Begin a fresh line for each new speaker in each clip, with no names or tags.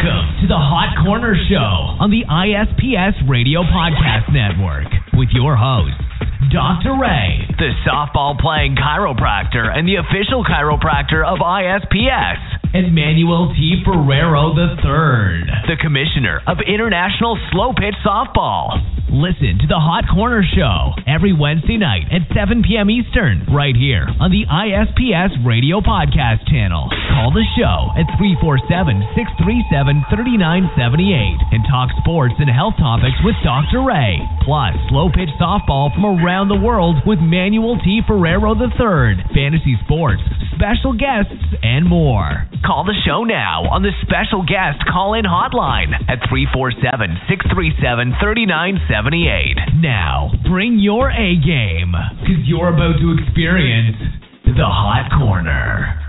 Welcome to the Hot Corner Show on the ISPS Radio Podcast Network with your hosts, Dr. Ray, the softball playing chiropractor and the official chiropractor of ISPS, and Manuel T. Ferrero III, the commissioner of International Slow Pitch Softball. Listen to the Hot Corner Show every Wednesday night at 7 p.m. Eastern, right here on the ISPS Radio Podcast channel. Call the show at 347 637 3978 and talk sports and health topics with Dr. Ray. Plus, slow pitch softball from around the world with Manuel T. Ferrero III, fantasy sports, special guests, and more. Call the show now on the special guest call in hotline at 347 637 3978. Now, bring your A game because you're about to experience the Hot Corner.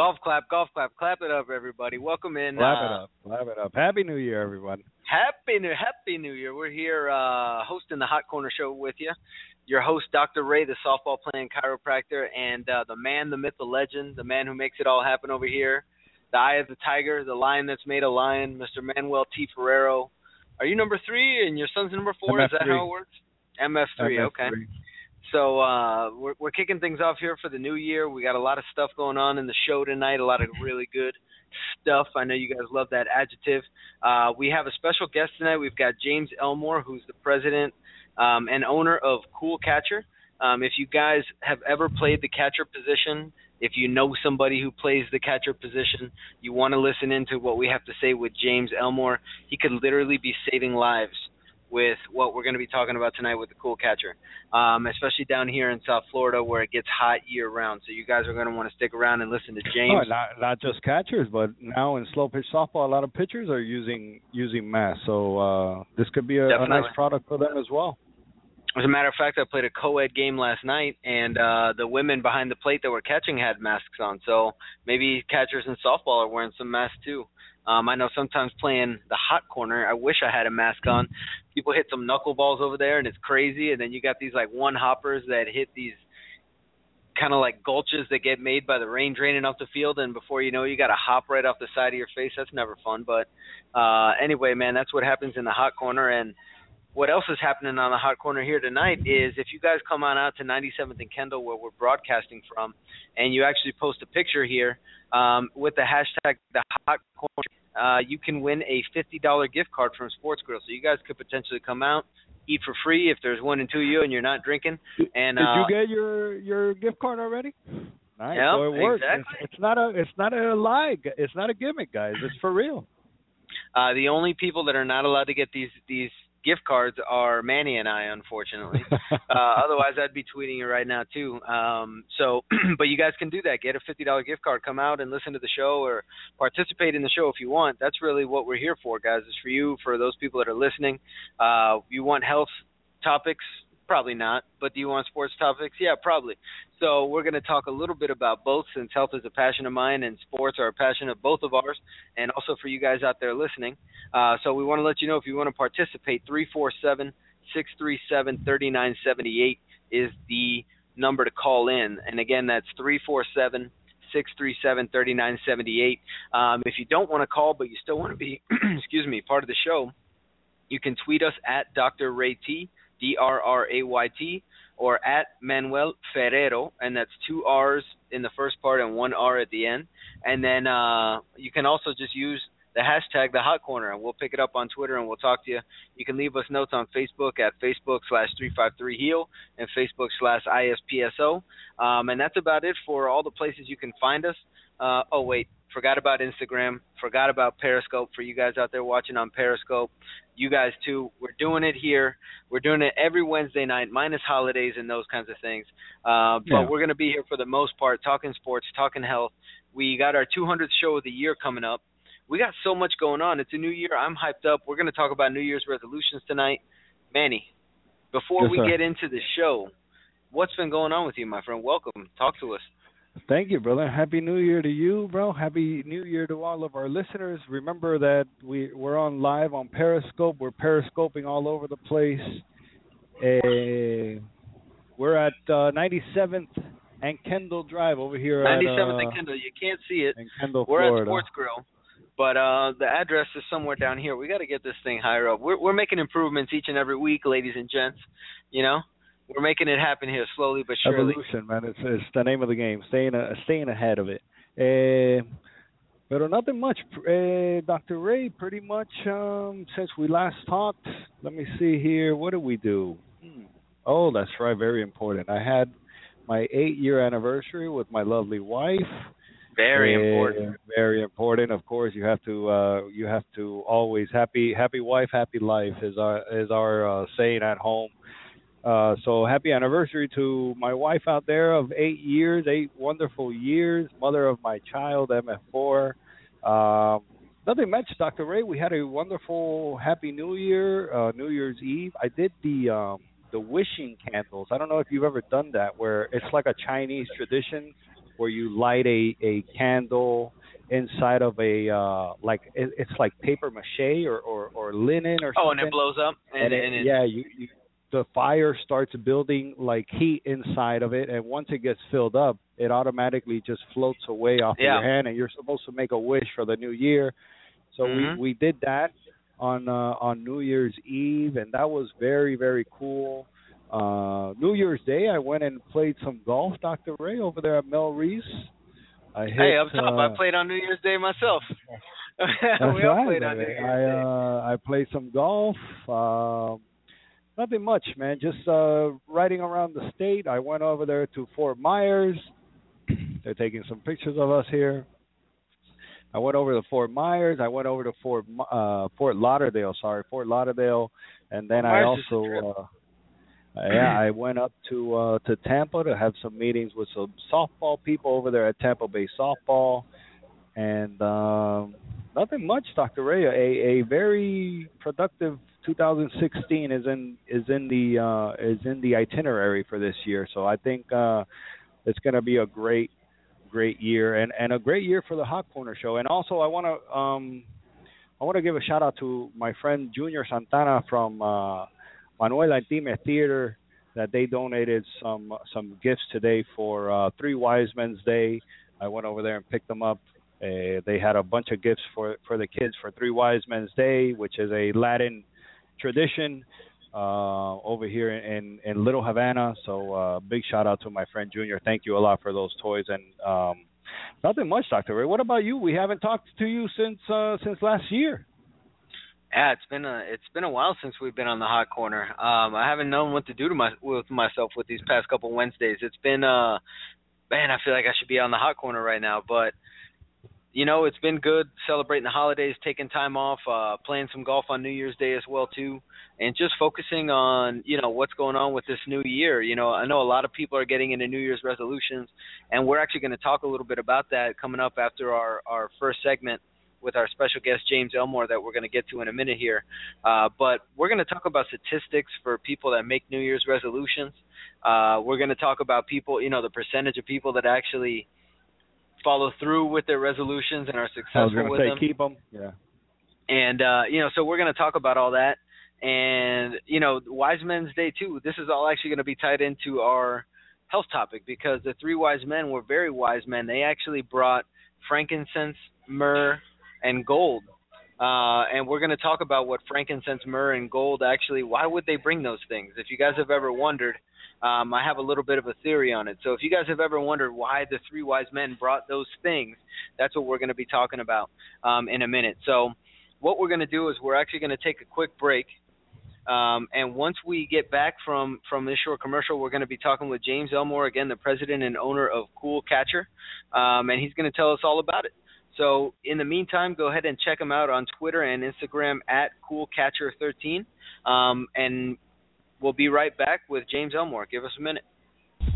Golf clap, golf clap, clap it up, everybody. Welcome in.
Clap
uh,
it up, clap it up. Happy New Year, everyone.
Happy New Happy New Year. We're here uh, hosting the Hot Corner Show with you. Your host, Dr. Ray, the softball playing chiropractor, and uh, the man, the myth, the legend, the man who makes it all happen over here, the eye of the tiger, the lion that's made a lion, Mr. Manuel T. Ferrero. Are you number three and your son's number four? Is that how it works? MF3, okay.
MF3.
So uh, we're we're kicking things off here for the new year. We got a lot of stuff going on in the show tonight. A lot of really good stuff. I know you guys love that adjective. Uh, we have a special guest tonight. We've got James Elmore, who's the president um, and owner of Cool Catcher. Um, if you guys have ever played the catcher position, if you know somebody who plays the catcher position, you want to listen into what we have to say with James Elmore. He could literally be saving lives with what we're going to be talking about tonight with the cool catcher, um, especially down here in South Florida where it gets hot year round. So you guys are going to want to stick around and listen to
Oh,
James.
not not just catchers, but now in slow pitch softball, a lot of pitchers are using using masks. So uh, this could be a, a nice product for them as well.
As a matter of fact, I played a co-ed game last night, and uh, the women behind the plate that were catching had masks on. So maybe catchers in softball are wearing some masks too. Um, I know sometimes playing the hot corner, I wish I had a mask on. People hit some knuckleballs over there, and it's crazy. And then you got these like one hoppers that hit these kind of like gulches that get made by the rain draining off the field, and before you know, you got a hop right off the side of your face. That's never fun. But uh, anyway, man, that's what happens in the hot corner, and what else is happening on the hot corner here tonight is if you guys come on out to 97th and Kendall where we're broadcasting from and you actually post a picture here um, with the hashtag the hot corner uh, you can win a $50 gift card from Sports Grill so you guys could potentially come out eat for free if there's one and two of you and you're not drinking and
Did
uh,
you get your your gift card already? Nice.
Yep,
so it works.
exactly.
It's, it's not a it's not a lie. It's not a gimmick, guys. It's for real.
uh, the only people that are not allowed to get these these gift cards are Manny and I unfortunately uh, otherwise, I'd be tweeting you right now too. Um, so, but you guys can do that. Get a fifty dollar gift card. Come out and listen to the show or participate in the show if you want. That's really what we're here for, guys. Is for you, for those people that are listening. Uh, you want health topics? Probably not. But do you want sports topics? Yeah, probably. So we're going to talk a little bit about both, since health is a passion of mine and sports are a passion of both of ours, and also for you guys out there listening. Uh, so we want to let you know if you want to participate, three four seven six three seven thirty nine seventy eight is the number to call in. And again, that's three four seven six three seven thirty nine seventy eight. Um, if you don't want to call, but you still want to be, excuse me, part of the show, you can tweet us at Dr. Ray T, D R R A Y T, or at Manuel Ferrero, and that's two R's in the first part and one R at the end. And then uh, you can also just use the hashtag the hot corner and we'll pick it up on Twitter and we'll talk to you. You can leave us notes on Facebook at Facebook slash three five three heal and Facebook slash ISPSO. Um, and that's about it for all the places you can find us. Uh, oh wait, forgot about Instagram, forgot about Periscope for you guys out there watching on Periscope. You guys too. We're doing it here. We're doing it every Wednesday night, minus holidays and those kinds of things. Uh, but
Yeah.
we're going to be here for the most part, talking sports, talking health. We got our 200th show of the year coming up. We got so much going on. It's a new year. I'm hyped up. We're going to talk about New Year's resolutions tonight. Manny, before
Yes,
we
sir.
get into the show, what's been going on with you, my friend? Welcome. Talk to us.
Thank you, brother. Happy New Year to you, bro. Happy New Year to all of our listeners. Remember that we we're on live on Periscope. We're periscoping all over the place. Uh, We're at uh, 97th and Kendall Drive over here.
97th
at, uh,
and Kendall. You can't see it.
Kendall,
We're
Florida.
at Sports Grill, but uh, the address is somewhere down here. We got to get this thing higher up. We're we're making improvements each and every week, ladies and gents. You know, we're making it happen here slowly but surely.
Evolution, man. It's, it's the name of the game. Staying uh, staying ahead of it. Uh, but nothing much, uh, Dr. Ray. Pretty much um, since we last talked. Let me see here. What did we do? Hmm. Oh, that's right. Very important. I had my eight-year anniversary with my lovely wife.
Very
Uh,
important.
Very important. Of course, you have to uh you have to always happy happy wife, happy life is our is our uh, saying at home. Uh so happy anniversary to my wife out there of 8 years, 8 wonderful years, mother of my child MF4. Um nothing much Dr. Ray. We had a wonderful happy new year, uh New Year's Eve. I did the um the wishing candles. I don't know if you've ever done that where it's like a Chinese tradition where you light a a candle inside of a uh like it, it's like paper mache or or, or linen or something.
Oh, and it blows up, and,
and, it,
and it,
yeah you, you the fire starts building like heat inside of it and once it gets filled up it automatically just floats away off
Yeah.
of your hand and you're supposed to make a wish for the new year so
Mhm.
we we did that on uh on New Year's Eve and that was very very cool uh New Year's Day I went and played some golf Dr. Ray over there at Melreese I hit,
hey, up top,
uh,
I played on New Year's Day myself.
that's
we all
right.
played on New. Year's
I
Day.
uh I played some golf. Um nothing much, man. Just uh riding around the state. I went over there to Fort Myers. They're taking some pictures of us here. I went over to Fort Myers. I went over to Fort uh Fort Lauderdale, sorry, Fort Lauderdale, and then I
Myers trip.
also uh yeah, I went up to uh to Tampa to have some meetings with some softball people over there at Tampa Bay Softball and um nothing much, Dr. Ray. A a very productive 2016 is in is in the uh is in the itinerary for this year. So I think uh it's going to be a great great year and and a great year for the Hot Corner show. And also I want to um I want to give a shout out to my friend Junior Santana from uh Manuel Artime Theater that they donated some some gifts today for uh Three Wise Men's Day. I went over there and picked them up. Uh, they had a bunch of gifts for for the kids for Three Wise Men's Day, which is a Latin tradition uh over here in in Little Havana. So uh big shout out to my friend Junior. Thank you a lot for those toys and um nothing much, Dr. Ray. What about you? We haven't talked to you since uh since last year.
Yeah, it's been a it's been a while since we've been on the hot corner. Um, I haven't known what to do to my with myself with these past couple Wednesdays. It's been uh, man, I feel like I should be on the hot corner right now, but you know, it's been good celebrating the holidays, taking time off, uh, playing some golf on New Year's Day as well too, and just focusing on you know what's going on with this new year. You know, I know a lot of people are getting into New Year's resolutions, and we're actually going to talk a little bit about that coming up after our our first segment with our special guest James Elmore that we're going to get to in a minute here. Uh, but we're going to talk about statistics for people that make New Year's resolutions. Uh, we're going to talk about people, you know, the percentage of people that actually follow through with their resolutions and are successful with
say
them.
keep them. Yeah.
And uh, you know, so we're going to talk about all that. And you know, Wise Men's Day too. This is all actually going to be tied into our health topic because the three wise men were very wise men. They actually brought frankincense, myrrh, and gold. Uh, and we're going to talk about what frankincense, myrrh, and gold actually. Why would they bring those things? If you guys have ever wondered, um, I have a little bit of a theory on it. So if you guys have ever wondered why the three wise men brought those things, that's what we're going to be talking about um, in a minute. So what we're going to do is we're actually going to take a quick break. Um, and once we get back from from this short commercial, we're going to be talking with James Elmore again, the president and owner of Cool Catcher, um, and he's going to tell us all about it. So in the meantime, go ahead and check him out on Twitter and Instagram at CoolCatcher13, um, and we'll be right back with James Elmore. Give us a minute.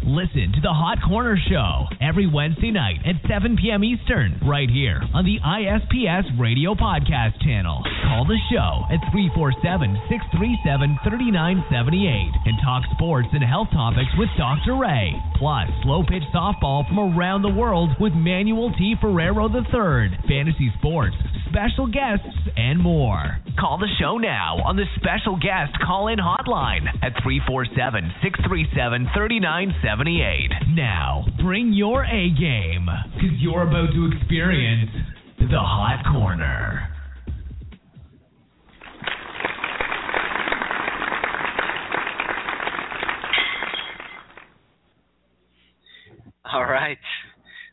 Listen to the Hot Corner Show every Wednesday night at 7 p.m. Eastern, right here on the ISPS Radio Podcast channel. Call the show at 347 637 3978 and talk sports and health topics with Dr. Ray. Plus, slow pitch softball from around the world with Manuel T. Ferrero III. Fantasy sports, special guests, and more. Call the show now on the special guest call in hotline at 347 637 3978. Now, bring your A game because you're about to experience the Hot Corner.
All right.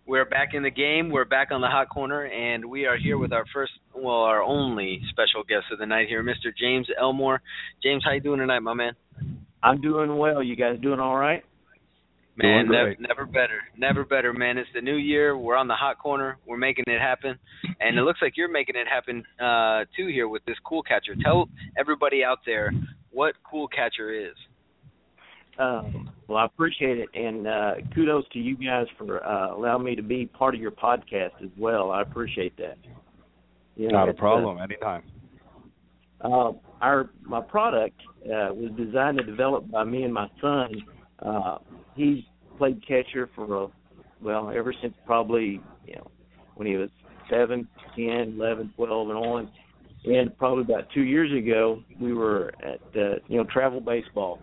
We're back in the game. We're back on the hot corner, and we are here with our first, well, our only special guest of the night here, Mr. James Elmore. James, how you doing tonight, my man?
I'm doing well. You guys doing all right?
Man, never, never better, never better, man. It's the new year. We're on the hot corner. We're making it happen, and it looks like you're making it happen uh, too here with this cool catcher. Tell everybody out there what cool catcher is.
Um, well, I appreciate it, and uh, kudos to you guys for uh, allowing me to be part of your podcast as well. I appreciate that.
You know, Not a problem. Uh, Anytime.
Uh, our my product uh, was designed and developed by me and my son. Uh, he's played catcher for uh, well ever since probably you know when he was seven, ten, eleven, twelve, and on. And probably about two years ago, we were at uh, you know travel baseball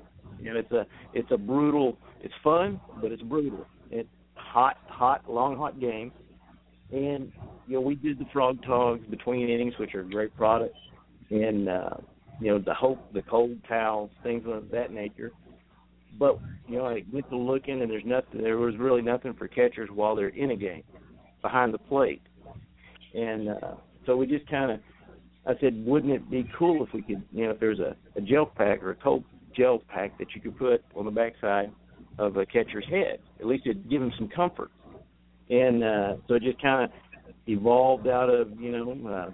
and it's a it's a brutal. It's fun, but it's brutal. It's hot, hot, long, hot game. And you know, we did the Frogg Toggs between innings, which are a great product, and uh, you know the hope, the cold towels, things of that nature. But you know, I went to looking, and there's nothing. There was really nothing for catchers while they're in a game, behind the plate, and uh, so we just kind of. I said, wouldn't it be cool if we could, you know, if there's a, a gel pack or a cold gel pack that you could put on the backside of a catcher's head. At least it'd give him some comfort. And uh, so it just kind of evolved out of you know uh,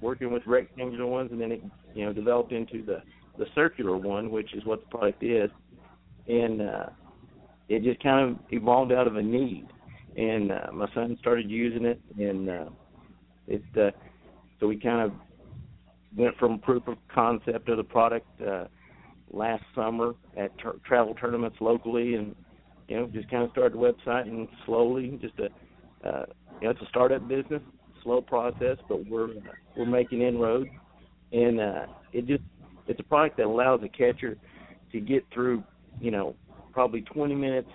working with rectangular ones, and then it you know developed into the the circular one, which is what the product is. And uh, it just kind of evolved out of a need. And uh, my son started using it, and uh, it uh, so we kind of went from proof of concept of the product uh, last summer at ter- travel tournaments locally, and you know just kind of started the website and slowly just a uh, you know it's a startup business, slow process, but we're we're making inroads, and uh, it just it's a product that allows a catcher to get through you know probably 20 minutes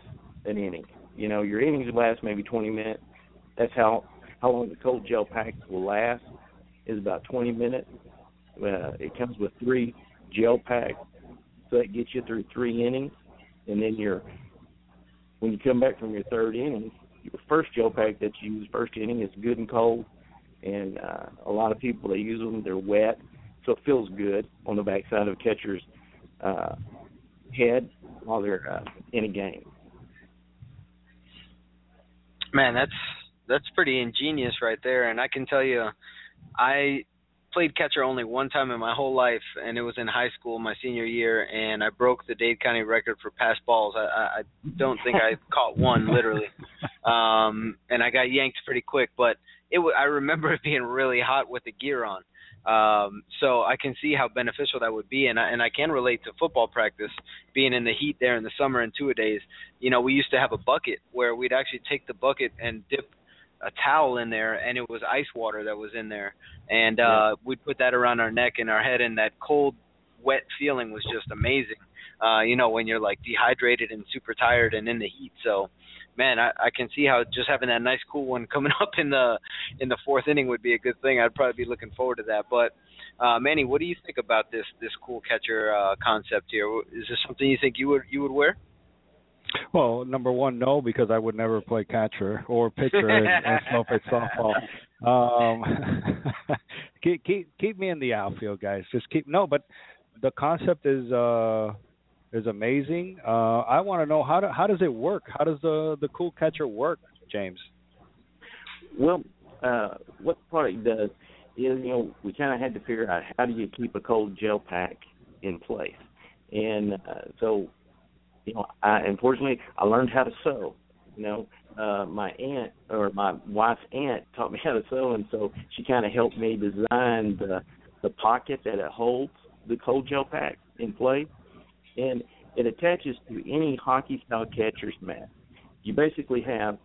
an inning. You know your innings last maybe 20 minutes. That's how how long the cold gel pack will last is about 20 minutes. Uh, it comes with three gel packs so that gets you through three innings, and then your when you come back from your third inning, your first gel pack that you use first inning is good and cold, and uh, a lot of people they use them. They're wet, so it feels good on the backside of a catcher's uh, head while they're uh, in a game.
Man, that's that's pretty ingenious right there, and I can tell you, I played catcher only one time in my whole life, and it was in high school, my senior year, and I broke the Dade County record for pass balls. I, I don't think I caught one literally, um, and I got yanked pretty quick. But it, w- I remember it being really hot with the gear on. Um, so I can see how beneficial that would be, and I, and I can relate to football practice, being in the heat there in the summer and two a days. You know, we used to have a bucket where we'd actually take the bucket and dip a towel in there and it was ice water that was in there and uh yeah. we'd put that around our neck and our head and that cold wet feeling was just amazing uh you know when you're like dehydrated and super tired and in the heat so man i i can see how just having that nice cool one coming up in the in the fourth inning would be a good thing i'd probably be looking forward to that but uh manny what do you think about this this cool catcher uh concept here is this something you think you would you would wear
well, number one, no, because I would never play catcher or pitcher in, in pitch softball. Um, keep keep keep me in the outfield, guys. Just keep no, but the concept is uh is amazing. Uh, I want to know how do, how does it work? How does the the cool catcher work, James?
Well, uh, what the product does is you know we kind of had to figure out how do you keep a cold gel pack in place, and uh, so you know, I unfortunately I learned how to sew. You know, uh, my aunt or my wife's aunt taught me how to sew, and so she kind of helped me design the the pocket that it holds the cold gel pack in place, and it attaches to any hockey style catcher's mat. You basically have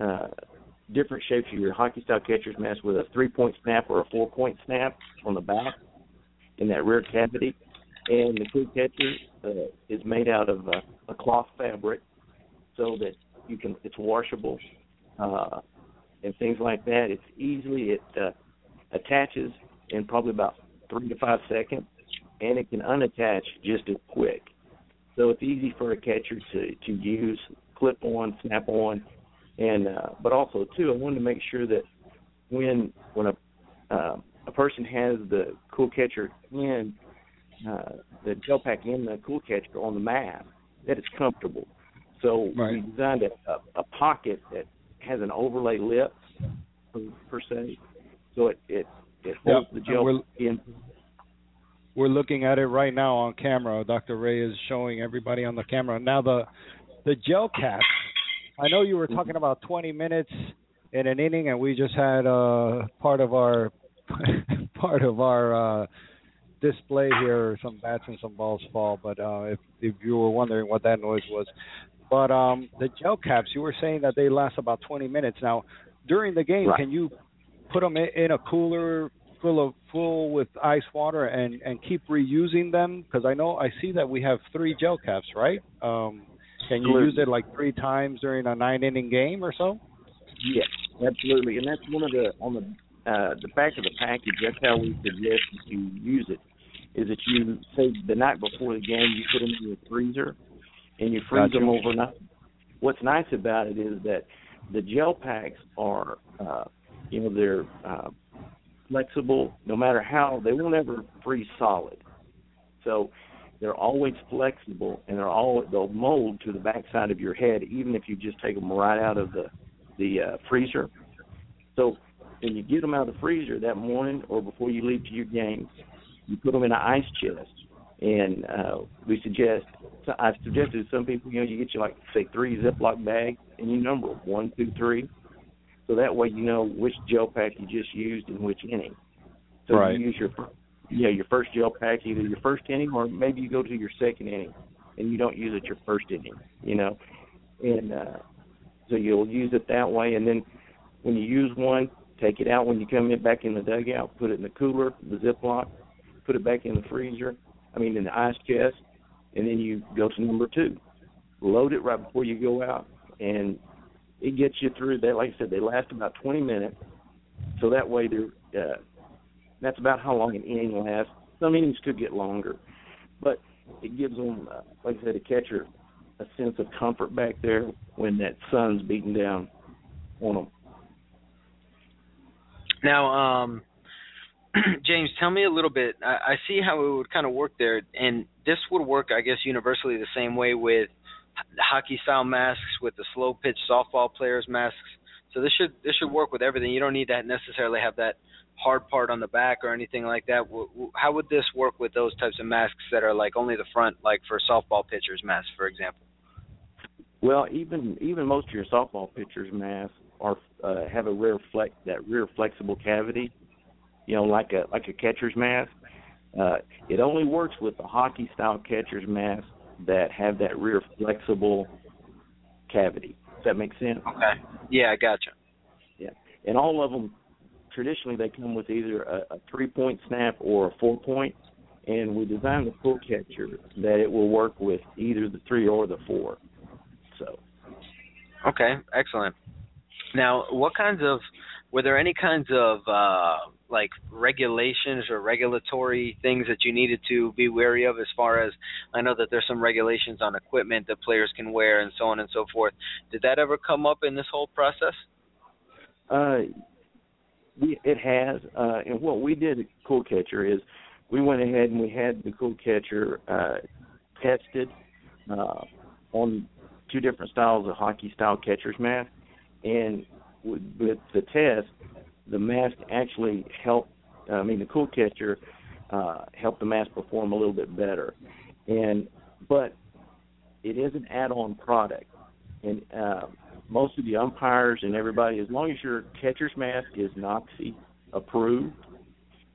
uh, different shapes of your hockey style catcher's mask with a three point snap or a four point snap on the back in that rear cavity. And the cool catcher uh, is made out of uh, a cloth fabric so that you can it's washable uh, and things like that. It's easily it uh, attaches in probably about three to five seconds, and it can unattach just as quick. So it's easy for a catcher to to use, clip on, snap on, and uh, but also too, I wanted to make sure that when when a uh, a person has the cool catcher in uh, the gel pack in the cool catcher on the mask, that it's comfortable. So
right.
we designed a, a, a pocket that has an overlay lip per, per se, so it it it holds
yep.
the gel in.
We're looking at it right now on camera. Dr. Ray is showing everybody on the camera. Now the the gel caps. I know you were talking about 20 minutes in an inning, and we just had uh, part of our part of our uh, display here, some bats and some balls fall. But uh, if if you were wondering what that noise was, but um, the gel caps, you were saying that they last about 20 minutes. Now, during the game,
right.
can you put them in a cooler full of full with ice water and and keep reusing them? Because I know I see that we have three gel caps, right? Um, can you use it like three times during a nine inning game or so?
Yes, absolutely, and that's one of the on the uh, the back of the package. That's how we suggest you use it. Is that you say the night before the game you put them in your freezer and you freeze
Gotcha.
them overnight. What's nice about it is that the gel packs are, uh, you know, they're uh, flexible. No matter how, they won't ever freeze solid. So they're always flexible, and they're all they'll mold to the backside of your head, even if you just take them right out of the the uh, freezer. So when you get them out of the freezer that morning or before you leave to your game, you put them in an ice chest. And uh, we suggest, I've suggested to some people, you know, you get you like say three Ziploc bags and you number them one, two, three, so that way you know which gel pack you just used in which inning. So
Right.
you use your yeah your first gel pack either your first inning or maybe you go to your second inning and you don't use it your first inning, you know, and uh, so you'll use it that way. And then when you use one, take it out when you come in back in the dugout, put it in the cooler, the Ziploc, put it back in the freezer. I mean in the ice chest, and then you go to number two. Load it right before you go out, and it gets you through that. Like I said, they last about 20 minutes, so that way they're. Uh, that's about how long an inning lasts. Some innings could get longer, but it gives them, uh, like I said, a catcher a sense of comfort back there when that sun's beating down on them.
Now, um, James, tell me a little bit. I, I see how it would kind of work there, and this would work, I guess, universally the same way with hockey style masks, with the slow pitch softball players' masks. So this should this should work with everything. You don't need to necessarily have that hard part on the back or anything like that. How would this work with those types of masks that are like only the front, like for softball pitchers' masks, for example?
Well, even even most of your softball pitchers' masks are uh, have a rear flex that rear flexible cavity, you know, like a like a catcher's mask. Uh, it only works with the hockey style catcher's mask that have that rear flexible cavity. Does that make sense?
Okay. Yeah, I gotcha.
Yeah, and all of them traditionally they come with either a, a three point snap or a four point, and we designed the cool catcher that it will work with either the three or the four. So.
Okay, excellent. Now, what kinds of were there any kinds of uh like regulations or regulatory things that you needed to be wary of as far as I know that there's some regulations on equipment that players can wear and so on and so forth. Did that ever come up in this whole process?
Uh, it has, uh, and what we did at Cool Catcher is we went ahead and we had the Cool Catcher uh, tested uh, on two different styles of hockey style catcher's mask, and with the test, the mask actually helped. I mean, the Cool Catcher uh, helped the mask perform a little bit better, and but it is an add-on product, and uh, most of the umpires and everybody, as long as your catcher's mask is NOCSAE approved,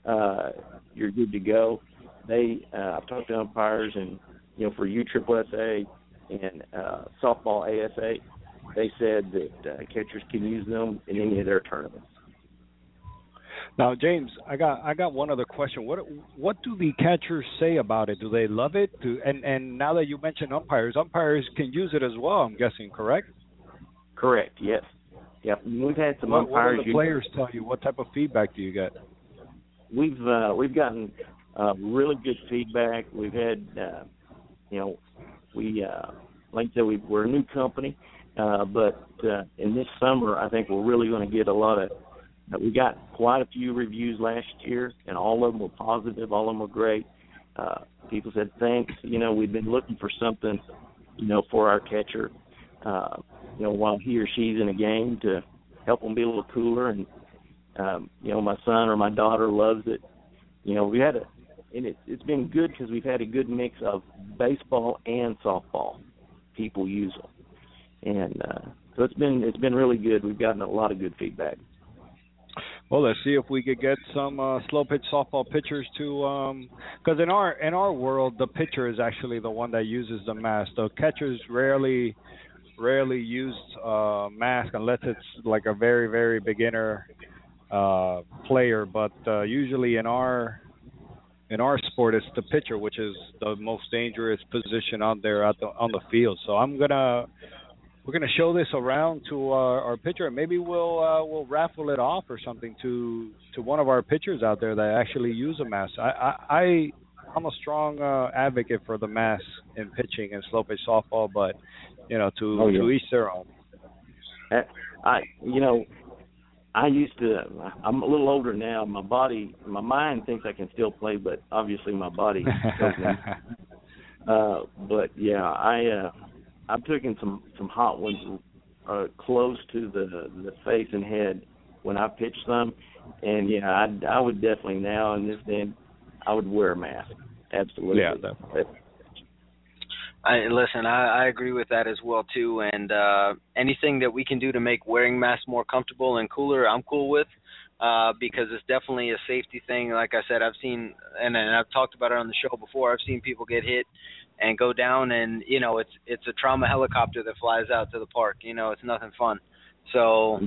uh, you're good to go. They, uh, I've talked to umpires, and you know, for USSSA and uh, softball ASA, they said that uh, catchers can use them in any of their tournaments.
Now, James, I got I got one other question. What what do the catchers say about it? Do they love it? Do, and and now that you mentioned umpires, umpires can use it as well. I'm guessing, correct?
Correct. Yes. Yep. We've had some
what,
umpires.
What do the players tell you? What type of feedback do you get?
We've uh, we've gotten uh, really good feedback. We've had, uh, you know, we uh, like I said, we, we're a new company, uh, but uh, in this summer, I think we're really going to get a lot of we got quite a few reviews last year, and all of them were positive. All of them were great. Uh, people said thanks. You know, we've been looking for something, you know, for our catcher. Uh, you know, while he or she's in a game to help them be a little cooler. And um, you know, my son or my daughter loves it. You know, we had a, and it, it's been good because we've had a good mix of baseball and softball. People use them, and uh, so it's been it's been really good. We've gotten a lot of good feedback.
Well, let's see if we could get some uh, slow pitch softball pitchers to, because um, in our in our world, the pitcher is actually the one that uses the mask. The catchers rarely rarely use uh, mask unless it's like a very very beginner uh, player. But uh, usually in our in our sport, it's the pitcher, which is the most dangerous position on there at the on the field. So I'm gonna we're going to show this around to our, our pitcher, and maybe we'll uh, we'll raffle it off or something to to one of our pitchers out there that actually use a mask. I I, I I'm a strong uh, advocate for the mask in pitching and slow pitch softball, but you know to
oh, yeah.
to each their own.
I you know I used to. I'm a little older now. My body, my mind thinks I can still play, but obviously my body doesn't. uh, but yeah, I. uh I've taken some some hot ones uh, close to the the face and head when I pitch some, and yeah, I I would definitely now in this day I would wear a mask. Absolutely.
Yeah, definitely.
I listen, I, I agree with that as well too. And uh anything that we can do to make wearing masks more comfortable and cooler, I'm cool with. Uh because it's definitely a safety thing. Like I said, I've seen and, and I've talked about it on the show before. I've seen people get hit and go down and you know it's it's a trauma helicopter that flies out to the park you know it's nothing fun. So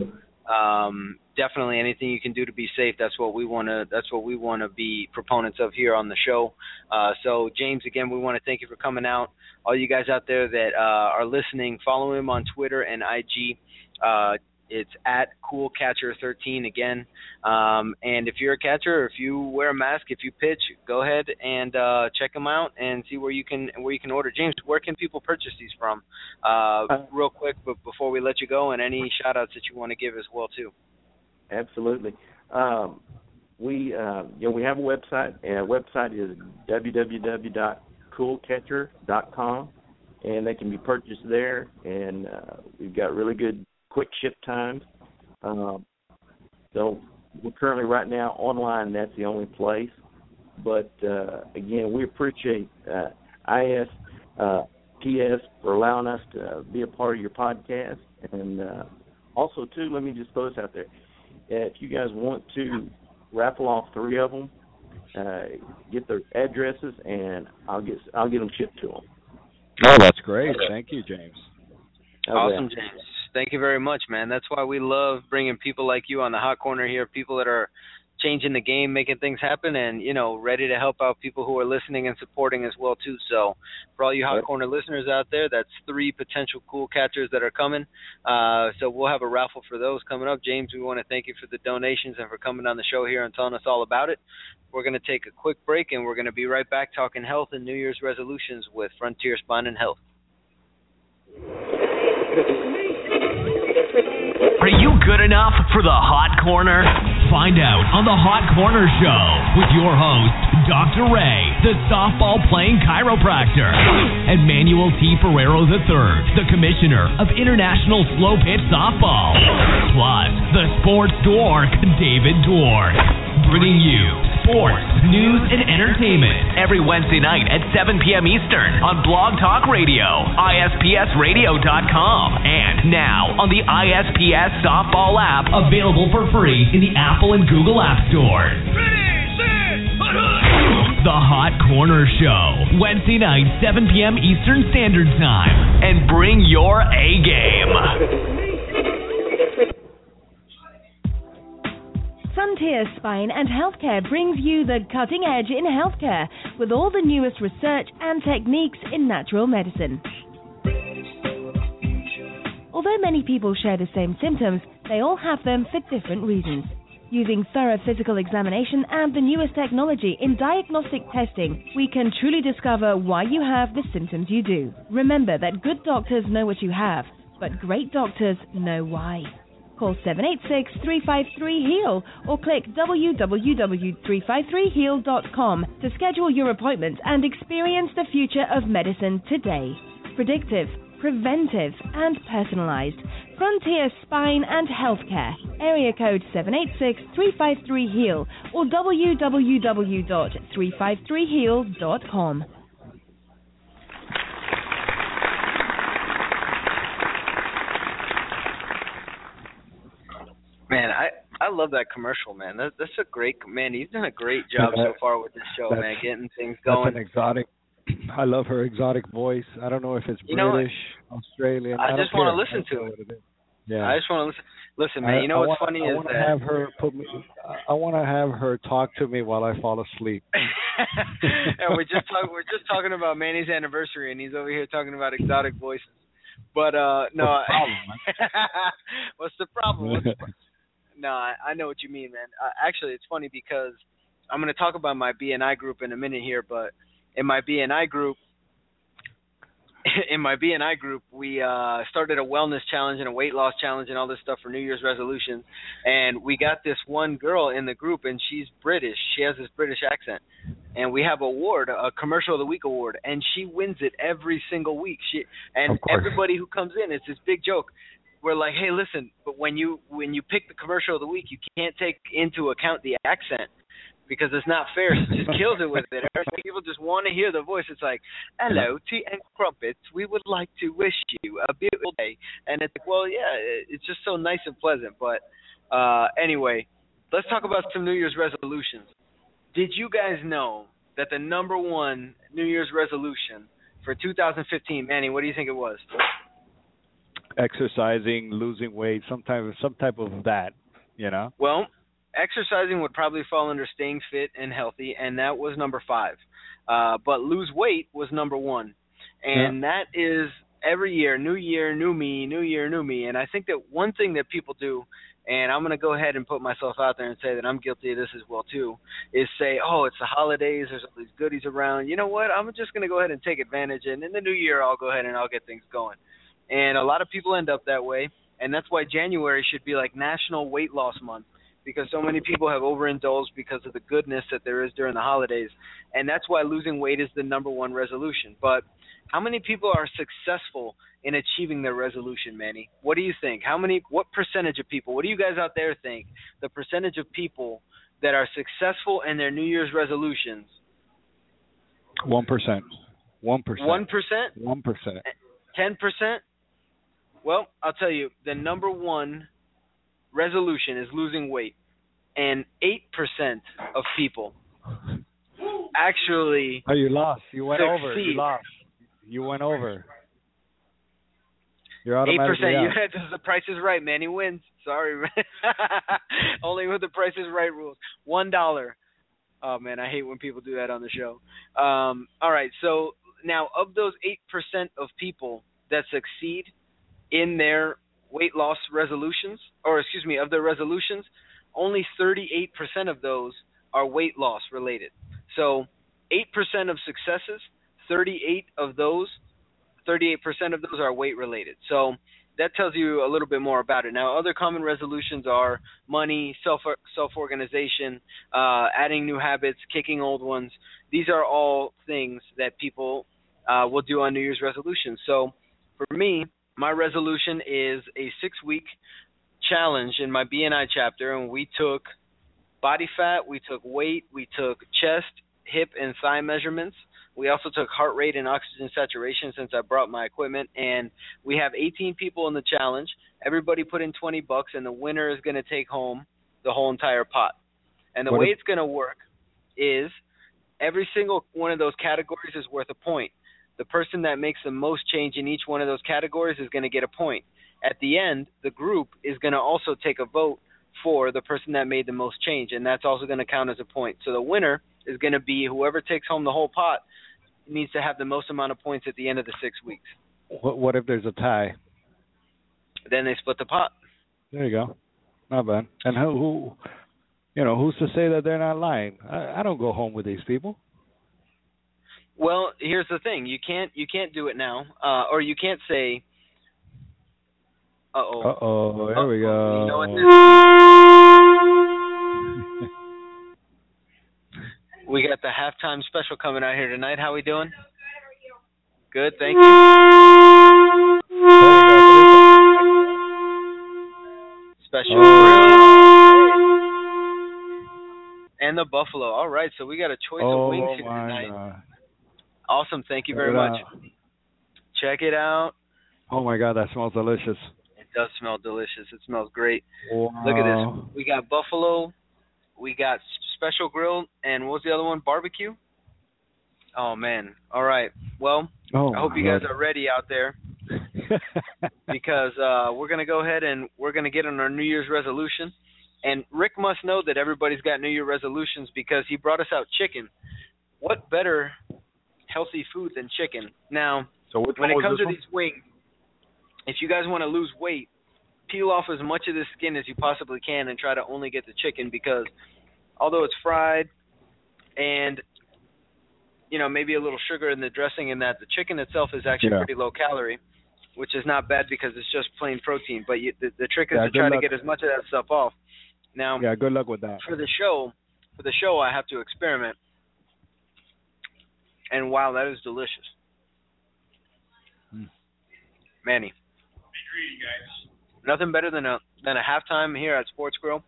um definitely anything you can do to be safe that's what we want to that's what we want to be proponents of here on the show. Uh so James again we want to thank you for coming out. All you guys out there that uh are listening follow him on Twitter and IG uh it's at Cool Catcher 13 again. Um, and if you're a catcher, or if you wear a mask, if you pitch, go ahead and uh, check them out and see where you can where you can order. James, where can people purchase these from? Uh, uh, real quick, but before we let you go, and any shout outs that you want to give as well too.
Absolutely. Um, we uh, you know we have a website. And our website is www.coolcatcher.com, and they can be purchased there. And uh, we've got really good quick ship times. Um, so we're currently right now online. That's the only place. But uh, again, we appreciate uh, IS uh, PS for allowing us to be a part of your podcast. And uh, also, too, let me just throw this out there: if you guys want to raffle off three of them, uh, get their addresses, and I'll get I'll get them shipped to them.
Oh, that's great! Thank you, James.
Awesome, James. Thank you very much, man. That's why we love bringing people like you on the hot corner here, people that are changing the game, making things happen, and you know, ready to help out people who are listening and supporting as well too. So, for all you hot corner listeners out there, that's three potential cool catchers that are coming. Uh, so we'll have a raffle for those coming up. James, we want to thank you for the donations and for coming on the show here and telling us all about it. We're going to take a quick break, and we're going to be right back talking health and New Year's resolutions with Frontier Spine and Health.
Are you good enough for the Hot Corner? Find out on the Hot Corner Show with your host, Dr. Ray, the softball playing chiropractor, and Manuel T. Ferrero III, the commissioner of International Slow Pitch Softball. Plus, the sports dork, David Dwork, bringing you sports, news, and entertainment every Wednesday night at 7 p.m. Eastern on Blog Talk Radio, ISPSradio.com, and now on the ISPS Softball app available for free in the Apple and Google App Stores. The Hot Corner Show, Wednesday night, 7 p.m. Eastern Standard Time. And bring your A game.
Frontier Spine and Healthcare brings you the cutting edge in healthcare with all the newest research and techniques in natural medicine. Although many people share the same symptoms, they all have them for different reasons. Using thorough physical examination and the newest technology in diagnostic testing, we can truly discover why you have the symptoms you do. Remember that good doctors know what you have, but great doctors know why. Call 786-353-HEAL or click www.353heal.com to schedule your appointment and experience the future of medicine today. Predictive, preventive, and personalized. Frontier Spine and Healthcare. Area code 786-353-HEAL or www.353heal.com.
Man, I I love that commercial, man. That, that's a great man. You've done a great job so far with this show, man. Getting things going.
That's an exotic. I love her exotic voice. I don't know if it's
You know?
British, Australian.
I
don't
just wanna listen to it.
it. Yeah.
I just want to listen. Listen, man.
I-
you know
I
what's
wanna-
funny
I
is
want to
that
have her put me. I want to have her talk to me while I fall asleep.
and we're just talking. We're just talking about Manny's anniversary, and he's over here talking about exotic voices. But uh no,
What's the problem,
what's the problem? What's the no, I, I know what you mean, man. Uh, actually, it's funny because I'm going to talk about my BNI group in a minute here, but in my BNI group, in my BNI group, we uh started a wellness challenge and a weight loss challenge and all this stuff for New Year's resolutions. And we got this one girl in the group, and she's British. She has this British accent, and we have a award, a commercial of the week award, and she wins it every single week. She and everybody who comes in, it's this big joke. We're like, hey, listen, but when you when you pick the commercial of the week, you can't take into account the accent because it's not fair. She just kills it with it. People just want to hear the voice. It's like, hello, tea and crumpets. We would like to wish you a beautiful day. And it's like, well, yeah, it's just so nice and pleasant. But uh anyway, let's talk about some New Year's resolutions. Did you guys know that the number one New Year's resolution for 2015, Manny, what do you think it was?
Exercising, losing weight, some type of some type of that. You know.
Well, exercising would probably fall under staying fit and healthy, and that was number five. Uh, but lose weight was number one, and that is every year, new year, new me, new year, new me. And I think that one thing that people do, and I'm going to go ahead and put myself out there and say that I'm guilty of this as well too, is say, oh, it's the holidays, there's all these goodies around. You know what? I'm just going to go ahead and take advantage, and in the new year, I'll go ahead and I'll get things going. And a lot of people end up that way, and that's why January should be like National Weight Loss Month because so many people have overindulged because of the goodness that there is during the holidays. And that's why losing weight is the number one resolution. But how many people are successful in achieving their resolution, Manny? What do you think? How many what percentage of people, what do you guys out there think the percentage of people that are successful in their New Year's resolutions?
One percent. One percent.
1%?
One percent.
10%? Well, I'll tell you, the number one resolution is losing weight. And 8% of people actually
Oh, you lost. You went over.
Succeed.
You lost. You went over. You're
8%, You
out.
had the Price is Right, man. He wins. Sorry. Only with the Price is Right rules. One dollar. Oh man, I hate when people do that on the show. Um, all right, so now of those eight percent of people that succeed in their weight loss resolutions, or excuse me, of their resolutions, only thirty-eight percent of those are weight loss related. So, eight percent of successes, thirty-eight of those 38% of those are weight related. So that tells you a little bit more about it. Now, other common resolutions are money, self self organization, uh, adding new habits, kicking old ones. These are all things that people uh, will do on New Year's resolutions. So for me, my resolution is a six week challenge in my BNI chapter, and we took body fat, we took weight, we took chest, hip, and thigh measurements. We also took heart rate and oxygen saturation since I brought my equipment, and we have 18 people in the challenge. Everybody put in 20 bucks, and the winner is going to take home the whole entire pot. And the
What
way
if-
it's going to work is every single one of those categories is worth a point. The person that makes the most change in each one of those categories is going to get a point. At the end, the group is going to also take a vote for the person that made the most change, and that's also going to count as a point. So the winner is going to be whoever takes home the whole pot needs to have the most amount of points at the end of the six weeks.
What, what if there's a tie?
Then they split the pot.
There you go. Not bad. And who, who you know, who's to say that they're not lying? I, I don't go home with these people.
Well, here's the thing: you can't you can't do it now, uh, or you can't say. Uh oh.
Uh oh. There we go.
You know what we got the halftime special coming out here tonight. How we doing? Good, thank you. Special and the buffalo. All right, so we got a choice
oh,
of wings here tonight.
God.
Awesome, thank you
Check
very much.
out.
Check it out.
Oh my God, that smells delicious.
It does smell delicious. It smells great.
Wow.
Look at this. We got buffalo, we got special grill, and what was the other one? Barbecue. Oh man. All right. Well,
Oh,
I hope you guys are ready out there because uh, we're gonna go ahead and we're gonna get on our New Year's resolution. And Rick must know that everybody's got New Year resolutions because he brought us out chicken. What better healthy food than chicken? Now,
so
when it comes to
one?
these wings, if you guys want to lose weight, peel off as much of the skin as you possibly can and try to only get the chicken because although it's fried and you know maybe a little sugar in the dressing and that the chicken itself is actually
Yeah.
pretty low calorie, which is not bad because it's just plain protein. But you, the, the trick is
Yeah,
to try to get as much of that stuff off. Now,
Yeah, good luck with that.
for the show, for the show, I have to experiment. And wow, that is delicious.
Mm.
Manny. Nothing better than a than a halftime here at Sports Grill.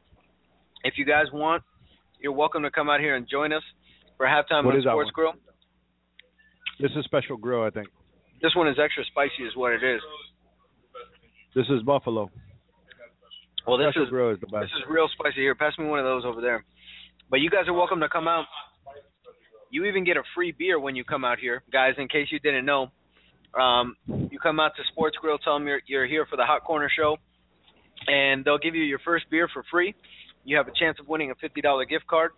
If you guys want, you're welcome to come out here and join us for halftime
What
on
is
Sports? Grill.
This is special grill, I think.
This one is extra spicy, is what it is.
This is buffalo.
Well, this
special
is
grill is the best.
This is real spicy here. Pass me one of those over there. But you guys are welcome to come out. You even get a free beer when you come out here, guys. In case you didn't know, um, you come out to Sports Grill, tell them you're you're here for the Hot Corner Show, and they'll give you your first beer for free. You have a chance of winning a fifty dollar gift card.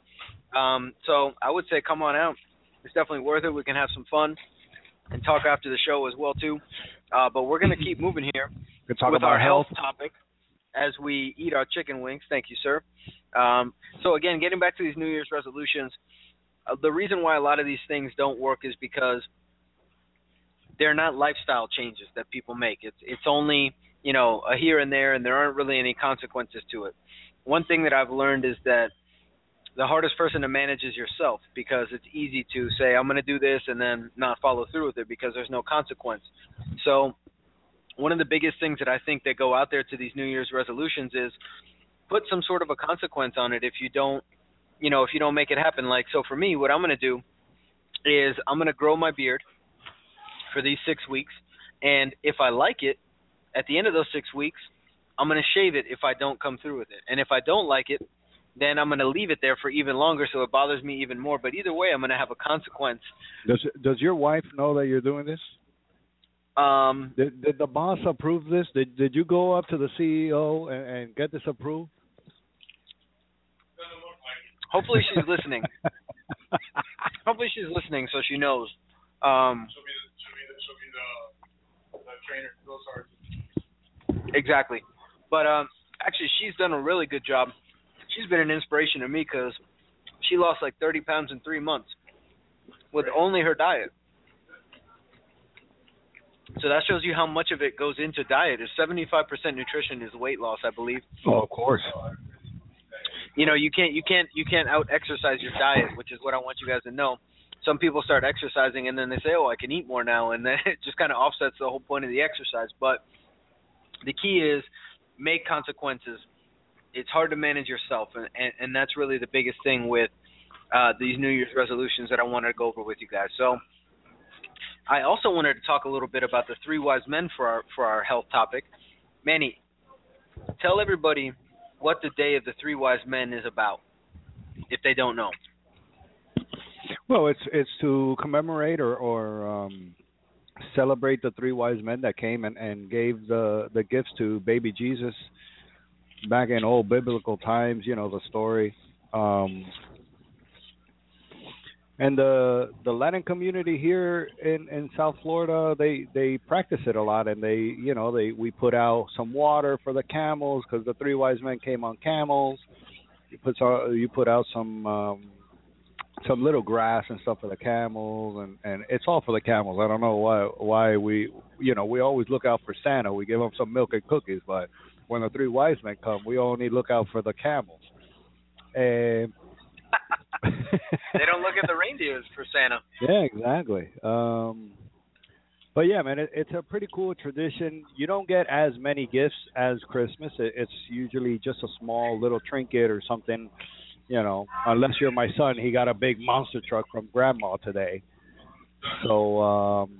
Um, so I would say come on out. It's definitely worth it. We can have some fun and talk after the show as well too. Uh, but we're gonna keep moving here
We can talk
with
about
our health
health.
topic as we eat our chicken wings. Thank you, sir. Um, so again, getting back to these New Year's resolutions, Uh, the reason why a lot of these things don't work is because they're not lifestyle changes that people make. It's it's only you know a here and there, and there aren't really any consequences to it. One thing that I've learned is that the hardest person to manage is yourself because it's easy to say I'm going to do this and then not follow through with it because there's no consequence. So one of the biggest things that I think that go out there to these New Year's resolutions is put some sort of a consequence on it if you don't, you know, if you don't make it happen. Like so for me, what I'm going to do is I'm going to grow my beard for these 6 weeks and if I like it at the end of those 6 weeks, I'm going to shave it if I don't come through with it. And if I don't like it, then I'm going to leave it there for even longer so it bothers me even more. But either way, I'm going to have a consequence.
Does Does your wife know that you're doing this?
Um,
Did Did the boss approve this? Did Did you go up to the CEO and, and get this approved?
Hopefully she's listening. Hopefully she's listening so she knows. Um, exactly. But um, actually, she's done a really good job. She's been an inspiration to me because she lost like 30 pounds in three months with only her diet. So that shows you how much of it goes into diet. Is 75% nutrition is weight loss, I believe.
Oh, of course.
You know you can't you can't you can't out exercise your diet which is what i want you guys to know. Some people start exercising and then they say oh i can eat more now and then it just kind of offsets the whole point of the exercise. But the key is make consequences. It's hard to manage yourself and and, and that's really the biggest thing with uh these new year's resolutions that i wanted to go over with you guys. So i also wanted to talk a little bit about the three wise men for our for our health topic. Manny tell everybody what the day of the three wise men is about if they don't know
Well, it's it's to commemorate or or um, celebrate the three wise men that came and, and gave the the gifts to baby Jesus back in old biblical times, you know the story. Um, and the the Latin community here in in South Florida, they they practice it a lot, and they you know they we put out some water for the camels because the three wise men came on camels. You put you put out some um, some little grass and stuff for the camels, and and it's all for the camels. I don't know why why we you know we always look out for Santa. We give them some milk and cookies, but when the three wise men come, we only look out for the camels. And
they don't look at the reindeers for Santa.
Yeah, exactly. Um but yeah, man, it, it's a pretty cool tradition. You don't get as many gifts as Christmas. It, it's usually just a small little trinket or something, you know. Unless you're my son, he got a big monster truck from grandma today. So, um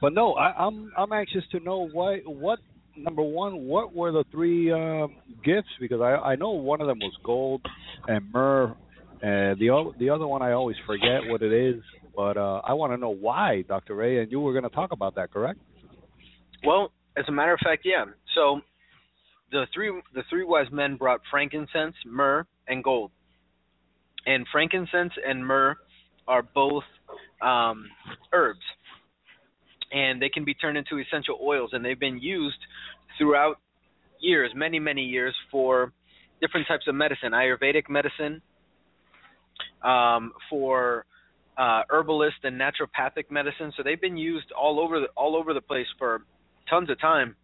but no, I, I'm I'm anxious to know what what number one, what were the three uh, gifts? Because I I know one of them was gold and myrrh the the other one I always forget what it is, but uh, I want to know why, Dr. Ray. And you were going to talk about that, correct?
Well, as a matter of fact, yeah. So the three the three wise men brought frankincense, myrrh, and gold. And frankincense and myrrh are both um, herbs, and they can be turned into essential oils, and they've been used throughout years, many many years, for different types of medicine, Ayurvedic medicine, um, for uh, herbalist and naturopathic medicine. So they've been used all over the, all over the place for tons of time.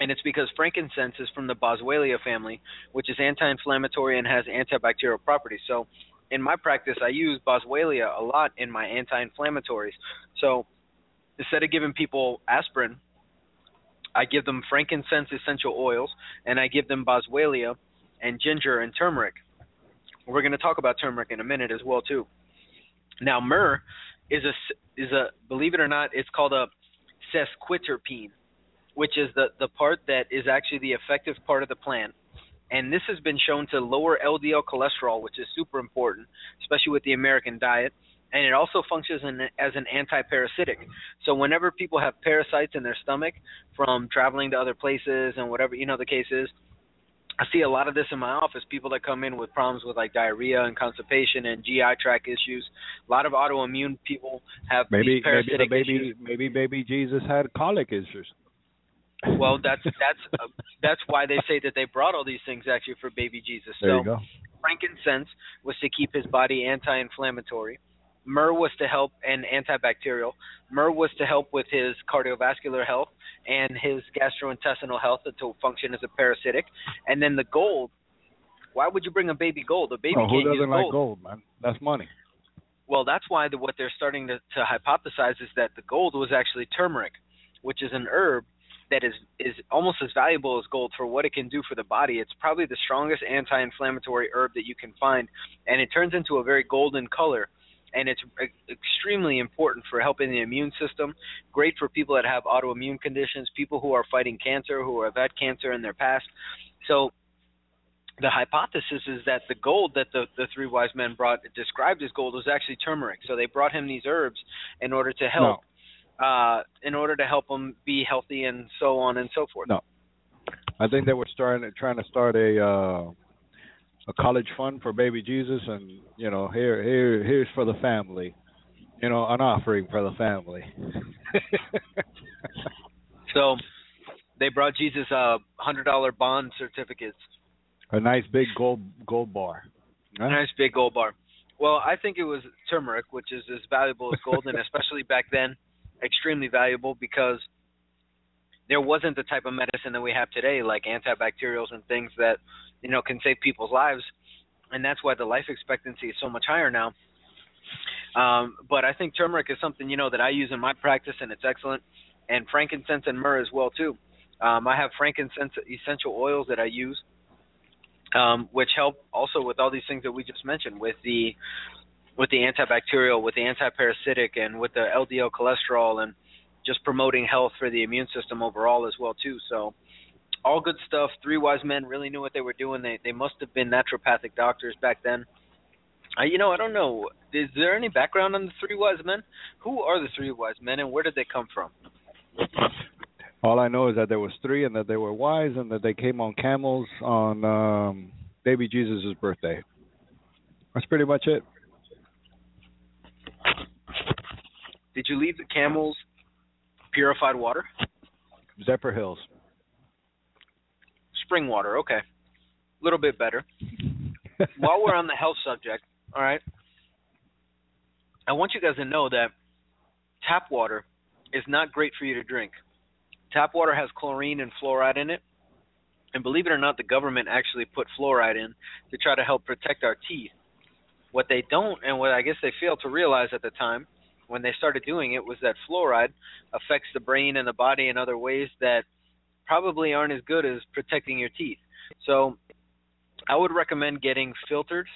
And it's because frankincense is from the Boswellia family, which is anti-inflammatory and has antibacterial properties. So in my practice, I use Boswellia a lot in my anti-inflammatories. So instead of giving people aspirin, I give them frankincense essential oils, and I give them Boswellia and ginger and turmeric. We're going to talk about turmeric in a minute as well too. Now myrrh is a is a believe it or not, it's called a sesquiterpene, which is the the part that is actually the effective part of the plant. And this has been shown to lower LDL cholesterol, which is super important, especially with the American diet. And it also functions in, as an anti-parasitic. So whenever people have parasites in their stomach from traveling to other places and whatever you know the case is, I see a lot of this in my office. People that come in with problems with like diarrhea and constipation and GI tract issues. A lot of autoimmune people have
maybe
these parasitic
maybe the baby
issues.
maybe baby Jesus had colic issues.
Well, that's that's uh, that's why they say that they brought all these things actually for baby Jesus.
There
so
you go.
frankincense was to keep his body anti-inflammatory. Myrrh was to help and antibacterial. Myrrh was to help with his cardiovascular health and his gastrointestinal health to function as a parasitic. And then the gold. Why would you bring a baby gold? A baby
oh, who doesn't like
gold.
gold, man? That's money.
Well, that's why the, what they're starting to, to hypothesize is that the gold was actually turmeric, which is an herb that is is almost as valuable as gold for what it can do for the body. It's probably the strongest anti-inflammatory herb that you can find, and it turns into a very golden color. And it's extremely important for helping the immune system. Great for people that have autoimmune conditions, people who are fighting cancer, who have had cancer in their past. So the hypothesis is that the gold that the, the three wise men brought described as gold was actually turmeric. So they brought him these herbs in order to help uh in order to help him be healthy and so on and so forth.
No. I think they were starting trying to start a uh a college fund for baby Jesus and you know, here here here's for the family. You know, an offering for the family.
So they brought Jesus a hundred dollar bond certificates.
a nice big gold gold bar.
A nice big gold bar. Well, I think it was turmeric, which is as valuable as gold, and especially back then, extremely valuable because there wasn't the type of medicine that we have today, like antibacterials and things that you know can save people's lives, and that's why the life expectancy is so much higher now. Um, but I think turmeric is something you know that I use in my practice, and it's excellent, and frankincense and myrrh as well too. Um, I have frankincense essential oils that I use um, which help also with all these things that we just mentioned with the with the antibacterial, with the antiparasitic, and with the LDL cholesterol, and just promoting health for the immune system overall as well too. So, all good stuff. Three wise men really knew what they were doing. They they must have been naturopathic doctors back then. Uh, you know, I don't know. Is there any background on the three wise men? Who are the three wise men, and where did they come from?
All I know is that there was three, and that they were wise, and that they came on camels on um, baby Jesus' birthday. That's pretty much it.
Did you leave the camels purified water?
Zephyrhills.
Spring water, okay. A little bit better. While we're on the health subject, all right, I want you guys to know that tap water is not great for you to drink. Tap water has chlorine and fluoride in it. And believe it or not, the government actually put fluoride in to try to help protect our teeth. What they don't, and what I guess they failed to realize at the time when they started doing it, was that fluoride affects the brain and the body in other ways that probably aren't as good as protecting your teeth. So I would recommend getting filters,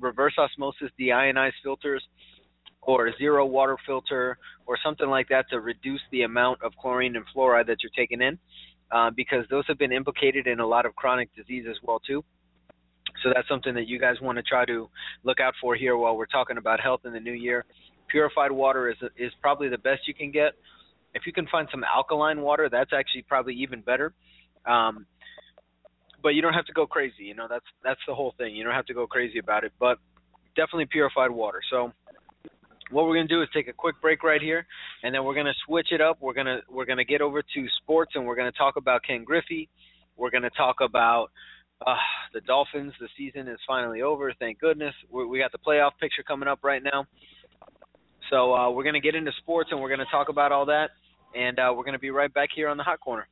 reverse osmosis deionized filters, or zero water filter, or something like that to reduce the amount of chlorine and fluoride that you're taking in, uh, because those have been implicated in a lot of chronic disease as well too. So that's something that you guys want to try to look out for here while we're talking about health in the new year. Purified water is is probably the best you can get. If you can find some alkaline water, that's actually probably even better. Um, but you don't have to go crazy. You know, that's that's the whole thing. You don't have to go crazy about it, but definitely purified water. So what we're going to do is take a quick break right here, and then we're going to switch it up. We're going to we're going to get over to sports, and we're going to talk about Ken Griffey. We're going to talk about uh, the Dolphins. The season is finally over, thank goodness. we we got the playoff picture coming up right now. So uh, we're going to get into sports, and we're going to talk about all that, and uh, we're going to be right back here on the Hot Corner.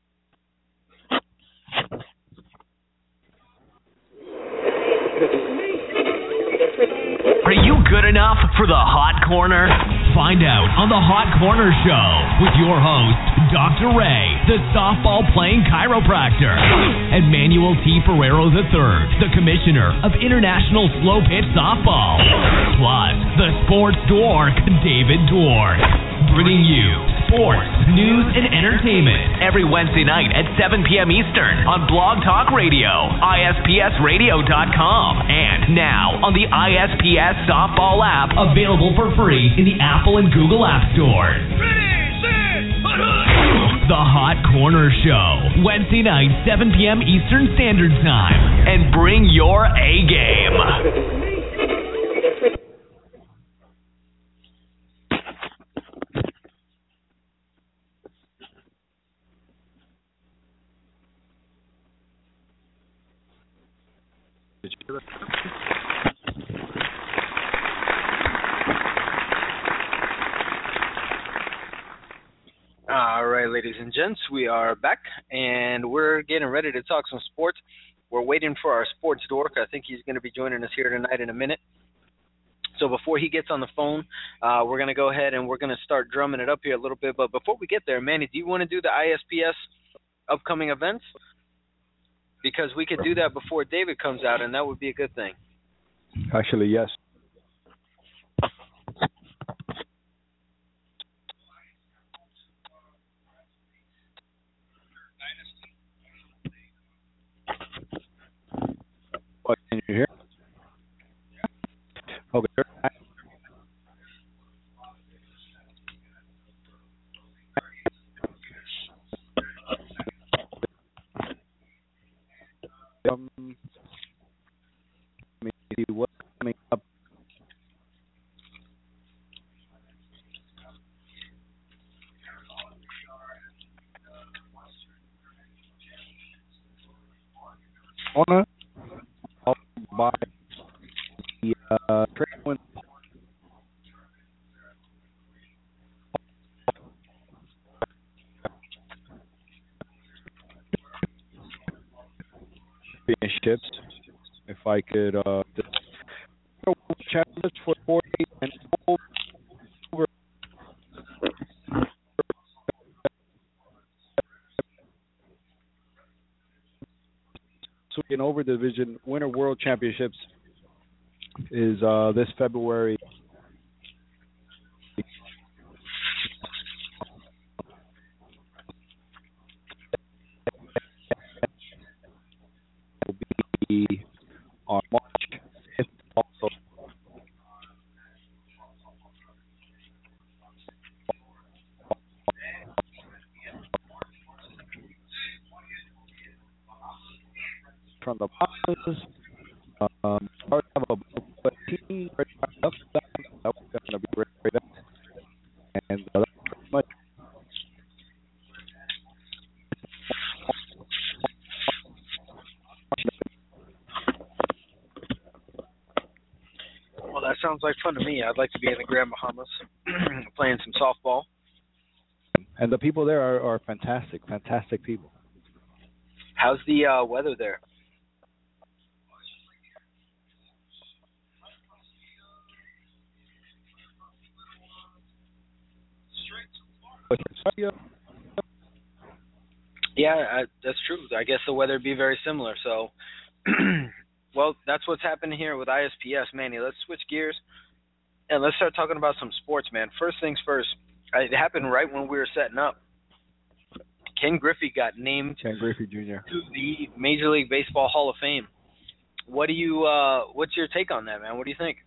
Are you good enough for the Hot Corner? Find out on the Hot Corner Show with your host, Dr. Ray, the softball playing chiropractor, and Manuel T. Ferrero III, the commissioner of International Slow Pitch Softball. Plus, the sports dork, David Dwork, bringing you sports, news, and entertainment every Wednesday night at 7 p.m. Eastern on Blog Talk Radio, ISPSradio.com, and now on the ISPS Softball app available for free in the Apple and Google App Stores. The Hot Corner Show, Wednesday night, 7 p.m. Eastern Standard Time. And bring your A game.
All right, ladies and gents, we are back and we're getting ready to talk some sports. We're waiting for our sports dork. I think he's going to be joining us here tonight in a minute. So before he gets on the phone, uh, we're going to go ahead and we're going to start drumming it up here a little bit. But before we get there, Manny, do you want to do the ISPS upcoming events? Because we could do that before David comes out, and that would be a good thing.
Actually, yes. What can you hear? Okay. Um, see what's coming up. Honor by the uh, trade win- championships. If I could, uh, just championships for 48 and over. In over division winter world championships is uh, this February. Will be on March 5th also. from the boxes. Um, already have a team ready up. That's going to be great. And uh, that's pretty much
Well, that sounds like fun to me. I'd like to be in the Grand Bahamas playing some softball.
and the people there are, are fantastic, fantastic people.
How's the uh, weather there? Yeah, I, that's true. I guess the weather be very similar. So, well, that's what's happening here with ISPS, Manny. Let's switch gears and let's start talking about some sports, man. First things first. It happened right when we were setting up. Ken Griffey got named
Ken Griffey Jr.
to the Major League Baseball Hall of Fame. What do you? uh What's your take on that, man? What do you think?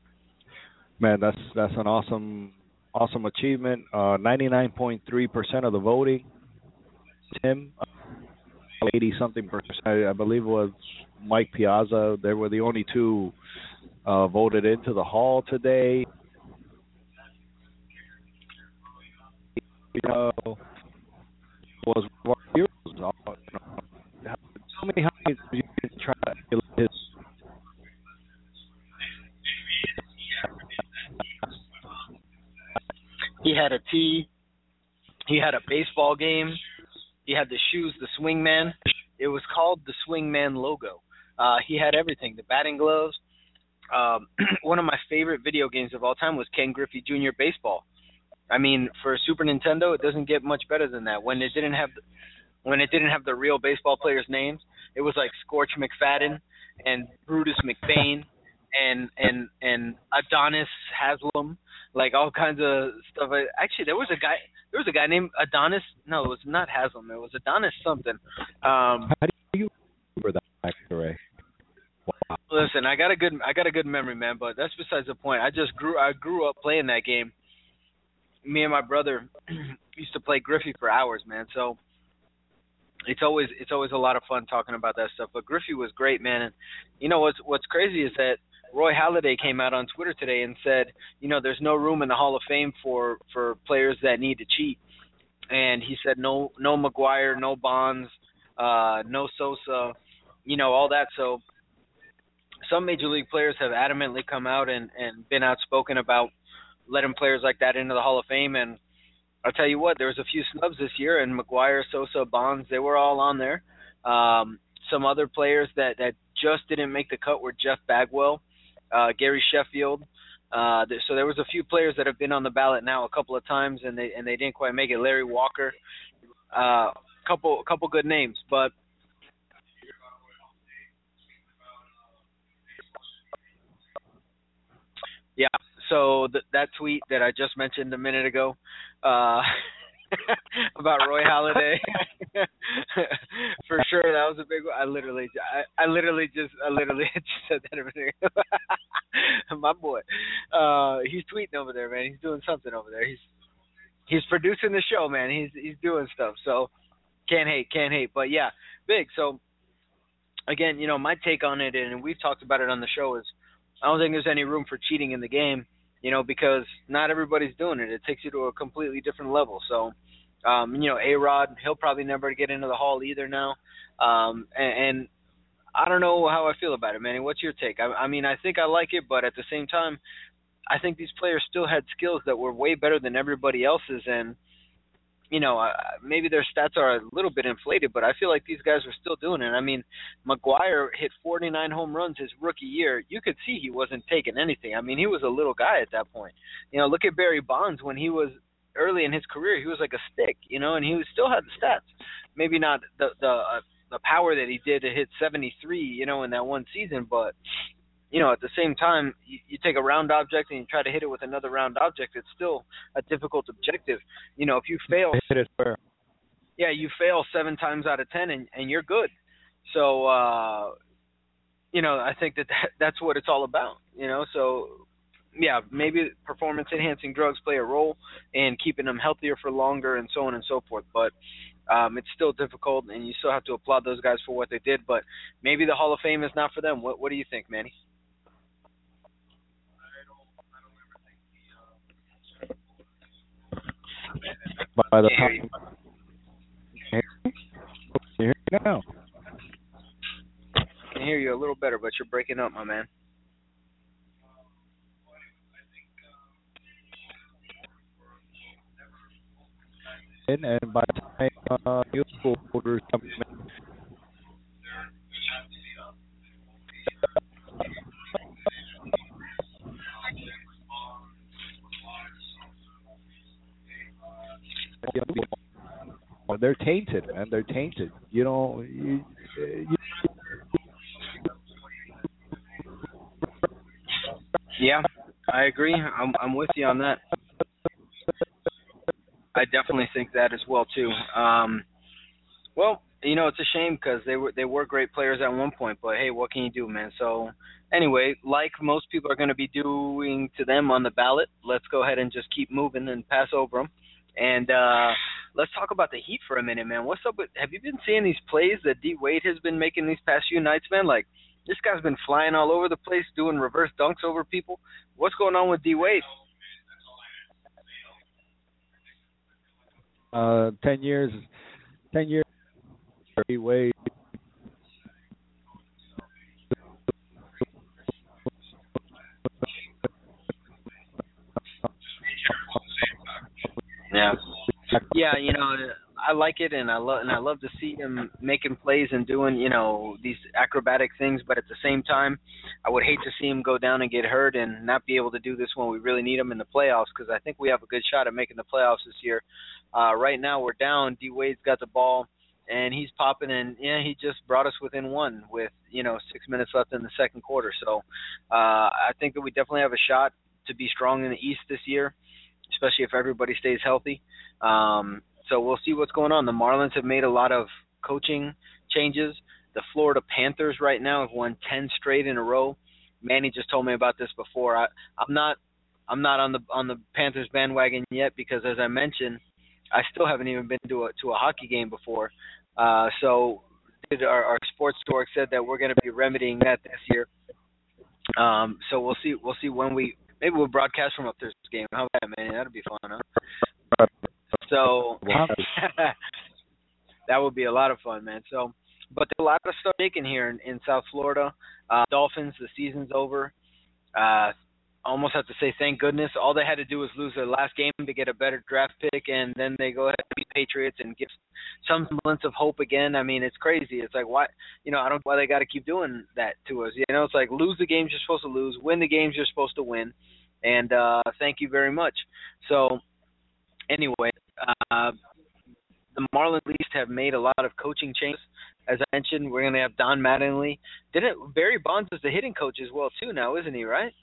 Man, that's that's an awesome awesome achievement. Uh, 99.3% of the voting, Tim, uh, 80 something percent. I believe it was Mike Piazza. They were the only two uh, voted into the hall today. You know, was of our heroes. You know, Tell me how many you can try to kill his
He had a tee. He had a baseball game. He had the shoes, the swingman. It was called the swingman logo. Uh, he had everything, the batting gloves. Um, one of my favorite video games of all time was Ken Griffey Jr. Baseball. I mean, for Super Nintendo, it doesn't get much better than that. When it didn't have, when it didn't have the real baseball players' names, it was like Scorch McFadden and Brutus McBain and and and Adonis Haslam, like all kinds of stuff. Actually, there was a guy. There was a guy named Adonis. No, it was not Haslam. It was Adonis something. Um,
How do you remember that, Ray? Wow.
Listen, I got a good I got a good memory, man, but that's besides the point. I just grew I grew up playing that game. Me and my brother used to play Griffey for hours, man. So it's always it's always a lot of fun talking about that stuff. But Griffey was great, man. And you know what's what's crazy is that Roy Halladay came out on Twitter today and said, you know, there's no room in the Hall of Fame for for players that need to cheat. And he said no no McGwire, no Bonds, uh, no Sosa, you know, all that. So some major league players have adamantly come out and and been outspoken about letting players like that into the Hall of Fame and I'll tell you what, there was a few snubs this year and McGwire, Sosa, Bonds, they were all on there. Um some other players that that just didn't make the cut were Jeff Bagwell, uh Gary Sheffield. Uh so there was a few players that have been on the ballot now a couple of times and they and they didn't quite make it. Larry Walker. Uh couple couple good names, but Yeah. So th- that tweet that I just mentioned a minute ago uh, about Roy Halladay, for sure that was a big one. I literally, I, I literally just, I literally just said that a minute ago. My boy, uh, he's tweeting over there, man. He's doing something over there. He's he's producing the show, man. He's he's doing stuff. So can't hate, can't hate. But yeah, big. So again, you know, my take on it, and we've talked about it on the show, is I don't think there's any room for cheating in the game, you know, because not everybody's doing it. It takes you to a completely different level. So, um, you know, A Rod, he'll probably never get into the hall either now. Um, and, and I don't know how I feel about it, Manny. What's your take? I, I mean, I think I like it, but at the same time, I think these players still had skills that were way better than everybody else's, and you know, uh, maybe their stats are a little bit inflated, but I feel like these guys were still doing it. I mean, McGwire hit 49 home runs his rookie year. You could see he wasn't taking anything. I mean, he was a little guy at that point. You know, look at Barry Bonds when he was early in his career. He was like a stick, you know, and he was, still had the stats. Maybe not the the uh, the power that he did to hit 73, you know, in that one season, but you know, at the same time, you, you take a round object and you try to hit it with another round object. It's still a difficult objective. You know, if you fail,
Hit it
yeah, you fail seven times out of ten, and and you're good. So, uh, you know, I think that, that that's what it's all about. You know, so yeah, maybe performance enhancing drugs play a role in keeping them healthier for longer, and so on and so forth. But Um, it's still difficult, and you still have to applaud those guys for what they did. But maybe the Hall of Fame is not for them. What What do you think, Manny?
By the
Can't
you hear me now?
I can hear you a little better, but you're breaking up, my man.
and by the time uh, new voters come in, They're tainted, man. They're tainted. You know, you, you,
Yeah, I agree. I'm I'm with you on that. I definitely think that as well too. Um, well, you know, it's a shame because they were they were great players at one point, but hey, what can you do, man? So anyway, like most people are going to be doing to them on the ballot, let's go ahead and just keep moving and pass over them. And uh, let's talk about the Heat for a minute, man. What's up with? Have you been seeing these plays that D Wade has been making these past few nights, man? Like this guy's been flying all over the place, doing reverse dunks over people. What's going on with D Wade?
uh, ten years, ten years D
Yeah. Yeah, you know, I like it, and I love and I love to see him making plays and doing you know these acrobatic things. But at the same time, I would hate to see him go down and get hurt and not be able to do this when we really need him in the playoffs. Because I think we have a good shot at making the playoffs this year. Uh, right now, we're down. D Wade's got the ball, and he's popping, and yeah, he just brought us within one with you know six minutes left in the second quarter. So uh, I think that we definitely have a shot to be strong in the East this year, especially if everybody stays healthy. Um, so we'll see what's going on. The Marlins have made a lot of coaching changes. The Florida Panthers right now have won 10 straight in a row. Manny just told me about this before. I, I'm not I'm not on the on the Panthers bandwagon yet because as I mentioned, I still haven't even been to a to a hockey game before. Uh, so our, our sports dork said that we're going to be remedying that this year. Um, so we'll see we'll see when we maybe we'll broadcast from up there's this game. How about that, man? That'd be fun, huh? So that would be a lot of fun, man. So, but there's a lot of stuff taken here in, in South Florida. Uh, Dolphins, the season's over. Uh, almost have to say thank goodness. All they had to do was lose their last game to get a better draft pick, and then they go ahead and beat Patriots and give some semblance of hope again. I mean, it's crazy. It's like why, you know, I don't know why they got to keep doing that to us. You know, it's like lose the games you're supposed to lose, win the games you're supposed to win, and uh, thank you very much. So, anyway, uh, the Marlins at least have made a lot of coaching changes. As I mentioned, we're going to have Don Mattingly. Didn't Barry Bonds is the hitting coach as well too now, isn't he? Right.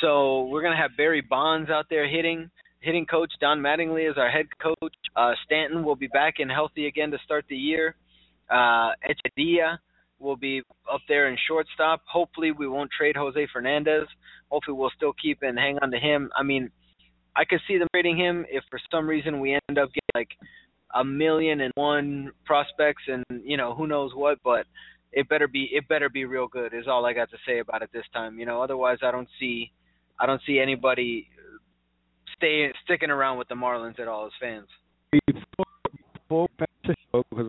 So we're going to have Barry Bonds out there hitting. Hitting coach Don Mattingly is our head coach. Uh, Stanton will be back and healthy again to start the year. Uh, Echedia will be up there in shortstop. Hopefully, we won't trade Jose Fernandez. Hopefully, we'll still keep and hang on to him. I mean, I could see them trading him if for some reason we end up getting like a million and one prospects and you know who knows what, but it better be it better be real good is all I got to say about it this time. You know, otherwise I don't see I don't see anybody stay sticking around with the Marlins at all as fans.
Before, before because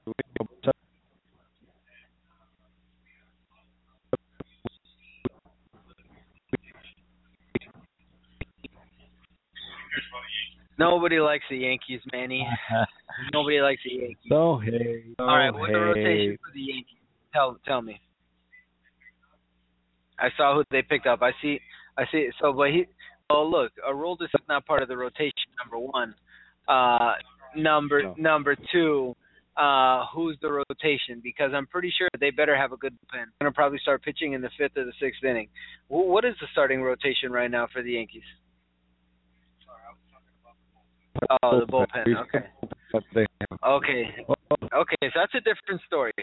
Nobody likes the Yankees, Manny. Nobody likes the Yankees.
So hey. So
All right, what's
hey.
the rotation for the Yankees? Tell tell me. I saw who they picked up. I see. I see. So, but he. Oh, look, Aroldis is not part of the rotation. Number one. Uh, number
No.
number two. Uh, who's the rotation? Because I'm pretty sure they better have a good pen. They're gonna probably start pitching in the fifth or the sixth inning. Wh- What is the starting rotation right now for the Yankees? Oh, the bullpen. Okay.
But they have-
Okay. Okay, so that's a different story.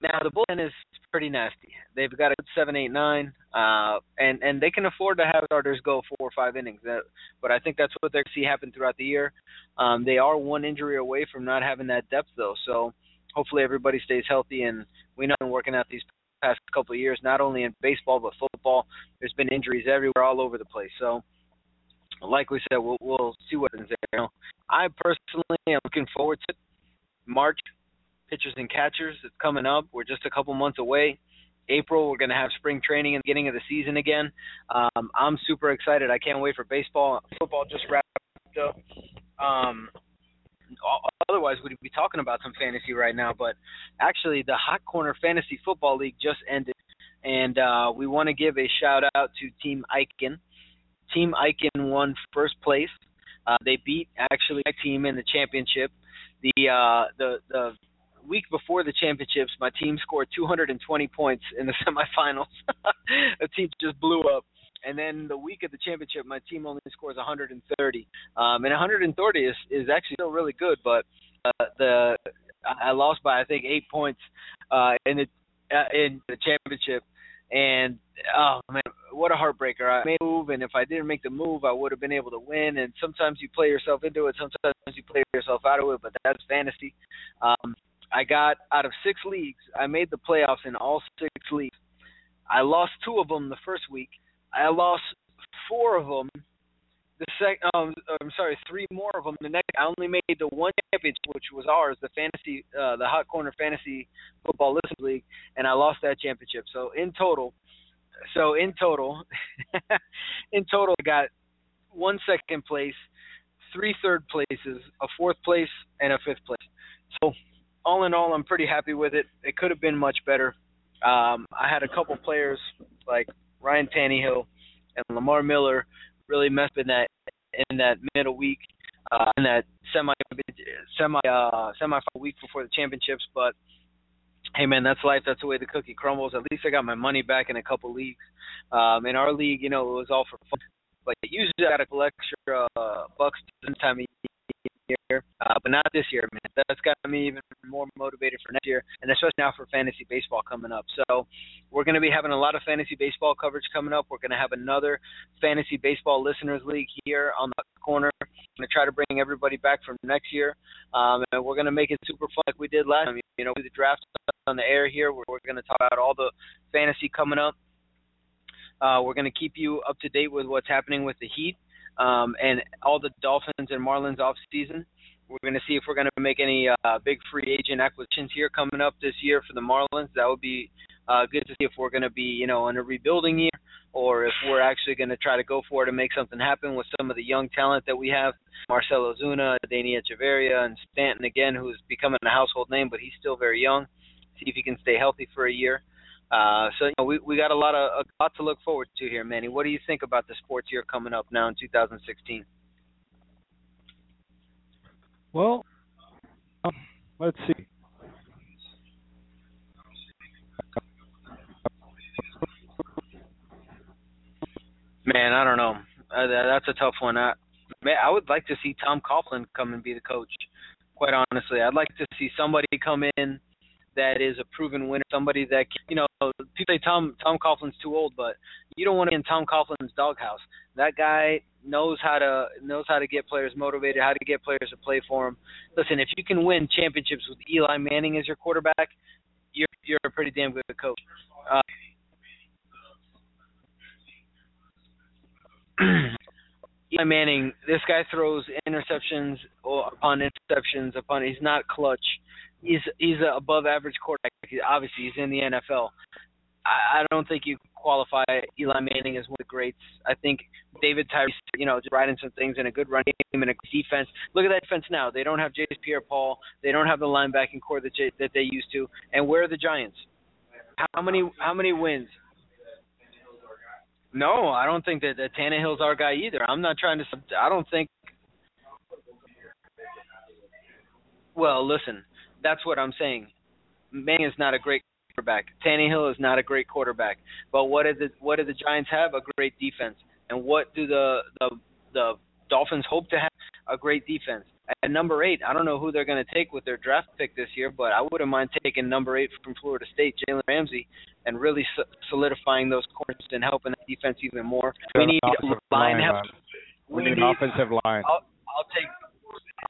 Now the bullpen is pretty nasty. They've got a good seven, eight, nine, uh, and and they can afford to have starters go four or five innings. That, but I think that's what they're see happen throughout the year. Um, they are one injury away from not having that depth though, so hopefully everybody stays healthy. And we know working out these past couple of years, not only in baseball but football, there's been injuries everywhere, all over the place. So like we said, we'll, we'll see what happens there. You know, I personally am looking forward to March pitchers and catchers. It's coming up. We're just a couple months away. April, we're going to have spring training and beginning of the season again. Um, I'm super excited. I can't wait for baseball. Football just wrapped up. Um, otherwise, we'd be talking about some fantasy right now. But actually, the Hot Corner Fantasy Football League just ended, and uh, we want to give a shout out to Team Eichen. Team Eichen won first place. Uh, they beat actually my team in the championship. The uh, the the week before the championships, my team scored 220 points in the semifinals. the team just blew up. And then the week of the championship, my team only scores 130. Um, and 130 is is actually still really good, but uh, the I lost by I think eight points uh, in the uh, in the championship. And oh man, what a heartbreaker! I made a move, and if I didn't make the move, I would have been able to win. And sometimes you play yourself into it, sometimes you play yourself out of it, but that's fantasy. Um, I got out of six leagues, I made the playoffs in all six leagues. I lost two of them the first week. I lost four of them. The sec, um, I'm sorry, three more of them. The next, I only made the one championship, which was ours, the fantasy, uh, the Hot Corner Fantasy Football Listen League, and I lost that championship. So in total, so in total, in total, I got one second place, three third places, a fourth place, and a fifth place. So all in all, I'm pretty happy with it. It could have been much better. Um, I had a couple players like Ryan Tannehill and Lamar Miller really messed in that in that middle week, uh, in that semi semi uh, semi week before the championships. But hey, man, that's life. That's the way the cookie crumbles. At least I got my money back in a couple leagues. Um, in our league, you know, it was all for fun. But usually I got a couple extra uh, bucks this time of year, uh, but not this year, man. That's got me even more motivated for next year, and especially now for fantasy baseball coming up. So we're going to be having a lot of fantasy baseball coverage coming up. We're going to have another fantasy baseball listeners league here on the corner. I'm going to try to bring everybody back from next year, um, and we're going to make it super fun like we did last time. You know, do the draft on the air here. We're, we're going to talk about all the fantasy coming up. Uh, we're going to keep you up to date with what's happening with the Heat um, and all the Dolphins and Marlins off season. We're going to see if we're going to make any uh, big free agent acquisitions here coming up this year for the Marlins. That would be uh, good to see if we're going to be, you know, in a rebuilding year or if we're actually going to try to go for it and make something happen with some of the young talent that we have. Marcell Ozuna, Adeiny Hechavarria, and Stanton again, who's becoming a household name, but he's still very young. See if he can stay healthy for a year. Uh, so you know, we we got a lot of a lot to look forward to here, Manny. What do you think about the sports year coming up now in 2016?
Well, um, let's see.
Man, I don't know. Uh, that's a tough one. I, man, I would like to see Tom Coughlin come and be the coach. Quite honestly, I'd like to see somebody come in that is a proven winner, somebody that you know people say Tom Tom Coughlin's too old, but you don't want to be in Tom Coughlin's doghouse. That guy knows how to knows how to get players motivated, how to get players to play for him. Listen, if you can win championships with Eli Manning as your quarterback, you're you're a pretty damn good coach. Uh, Eli Manning, this guy throws interceptions upon interceptions upon. He's not clutch he's he's an above average quarterback. Obviously, he's in the NFL. I, I don't think you qualify Eli Manning as one of the greats. I think David Tyree, you know, just riding some things in a good run game and a defense. Look at that defense now. They don't have Jace Pierre-Paul. They don't have the linebacking core that J- that they used to. And where are the Giants? How many how many wins? No, I don't think that, that Tannehill's our guy either. I'm not trying to. I don't think. Well, listen that's what I'm saying. Manning is not a great quarterback. Tannehill is not a great quarterback. But what did the what do the Giants have? A great defense. And what do the the the Dolphins hope to have? A great defense. at number eight, I don't know who they're going to take with their draft pick this year, but I wouldn't mind taking number eight from Florida State, Jalen Ramsey, and really solidifying those corners and helping that defense even more. We need line help.
We need an offensive line.
I'll, I'll take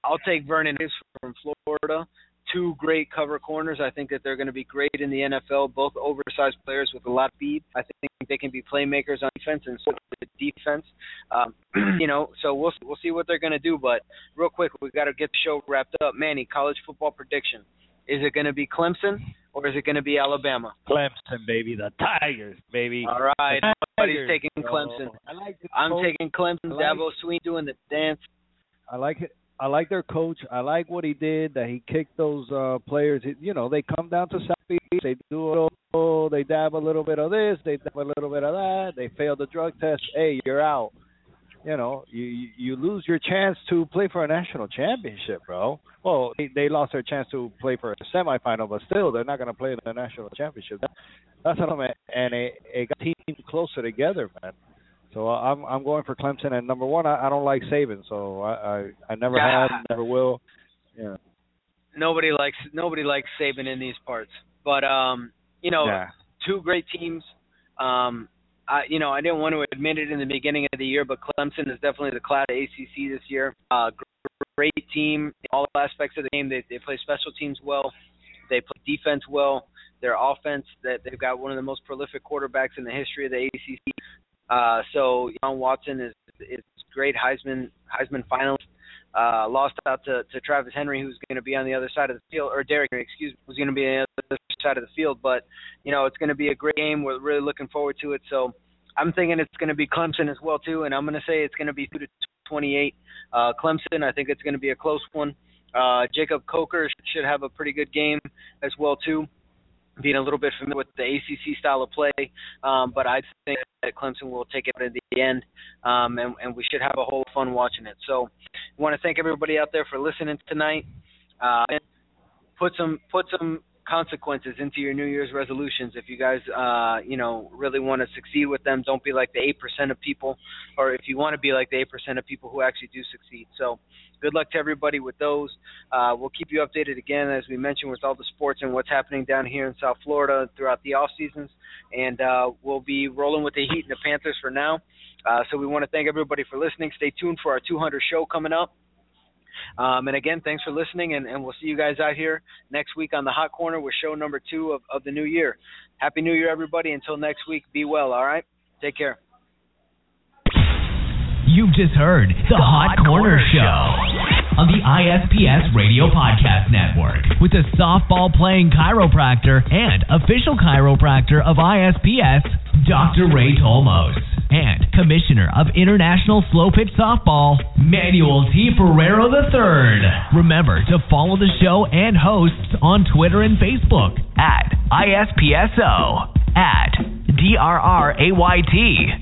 I'll take Vernon Davis from Florida two great cover corners. I think that they're going to be great in the NFL. Both oversized players with a lot of speed. I think they can be playmakers on defense and so the defense. Um, you know, so we'll we'll see what they're going to do. But real quick, we got to get the show wrapped up. Manny, college football prediction: Is it going to be Clemson or is it going to be Alabama?
Clemson, baby, the Tigers, baby.
All right, everybody's taking Clemson. I like I'm taking Clemson. Like Dabo Swinney doing the dance.
I like it. I like their coach. I like what he did. That he kicked those uh players. You know, they come down to South Beach. They do a oh, they dab a little bit of this. They dab a little bit of that. They fail the drug test. Hey, you're out. You know, you you lose your chance to play for a national championship, bro. Well, they, they lost their chance to play for a semifinal, but still, they're not going to play in the national championship. That, that's what I'm. And it, it got teams closer together, man. So I'm I'm going for Clemson. And number one, I, I don't like Saban, so I I, I never yeah. have, never will. Yeah.
Nobody likes nobody likes Saban in these parts, but um, you know, yeah. two great teams. Um, I you know I didn't want to admit it in the beginning of the year, but Clemson is definitely the class of ACC this year. Uh, great team in all aspects of the game. They they play special teams well. They play defense well. Their offense that they've got one of the most prolific quarterbacks in the history of the ACC. Uh, so Young Watson is is great Heisman Heisman finalist. Uh, lost out to, to Travis Henry, who's going to be on the other side of the field, or Derrick, excuse me, who's going to be on the other side of the field. But you know, it's going to be a great game. We're really looking forward to it. So I'm thinking it's going to be Clemson as well too, and I'm going to say it's going to be two to 28. Uh, Clemson, I think it's going to be a close one. Uh, Jacob Coker should have a pretty good game as well too being a little bit familiar with the ACC style of play, um, but I think that Clemson will take it at the end, um, and, and we should have a whole fun watching it. So, I want to thank everybody out there for listening tonight. Uh, put some put some consequences into your New Year's resolutions. If you guys, uh, you know, really want to succeed with them, don't be like the eight percent of people, or if you want to be like the eight percent of people who actually do succeed. So, good luck to everybody with those. Uh, we'll keep you updated again, as we mentioned, with all the sports and what's happening down here in South Florida throughout the off seasons. And uh, we'll be rolling with the Heat and the Panthers for now. Uh, so we want to thank everybody for listening. Stay tuned for our 200 show coming up. Um, and again, thanks for listening, and, and, we'll see you guys out here next week on the Hot Corner with show number two of, of the new year. Happy New Year, everybody. Until next week, be well, all right? Take care.
You've just heard the, the Hot, Hot, Corner, Corner Show on the ISPS Radio Podcast Network with the softball playing chiropractor and official chiropractor of ISPS, Dr. Ray Tolmos and Commissioner of International Slow Pitch Softball, Manuel T. Ferrero III. Remember to follow the show and hosts on Twitter and Facebook at ISPSO, at DRRAYT.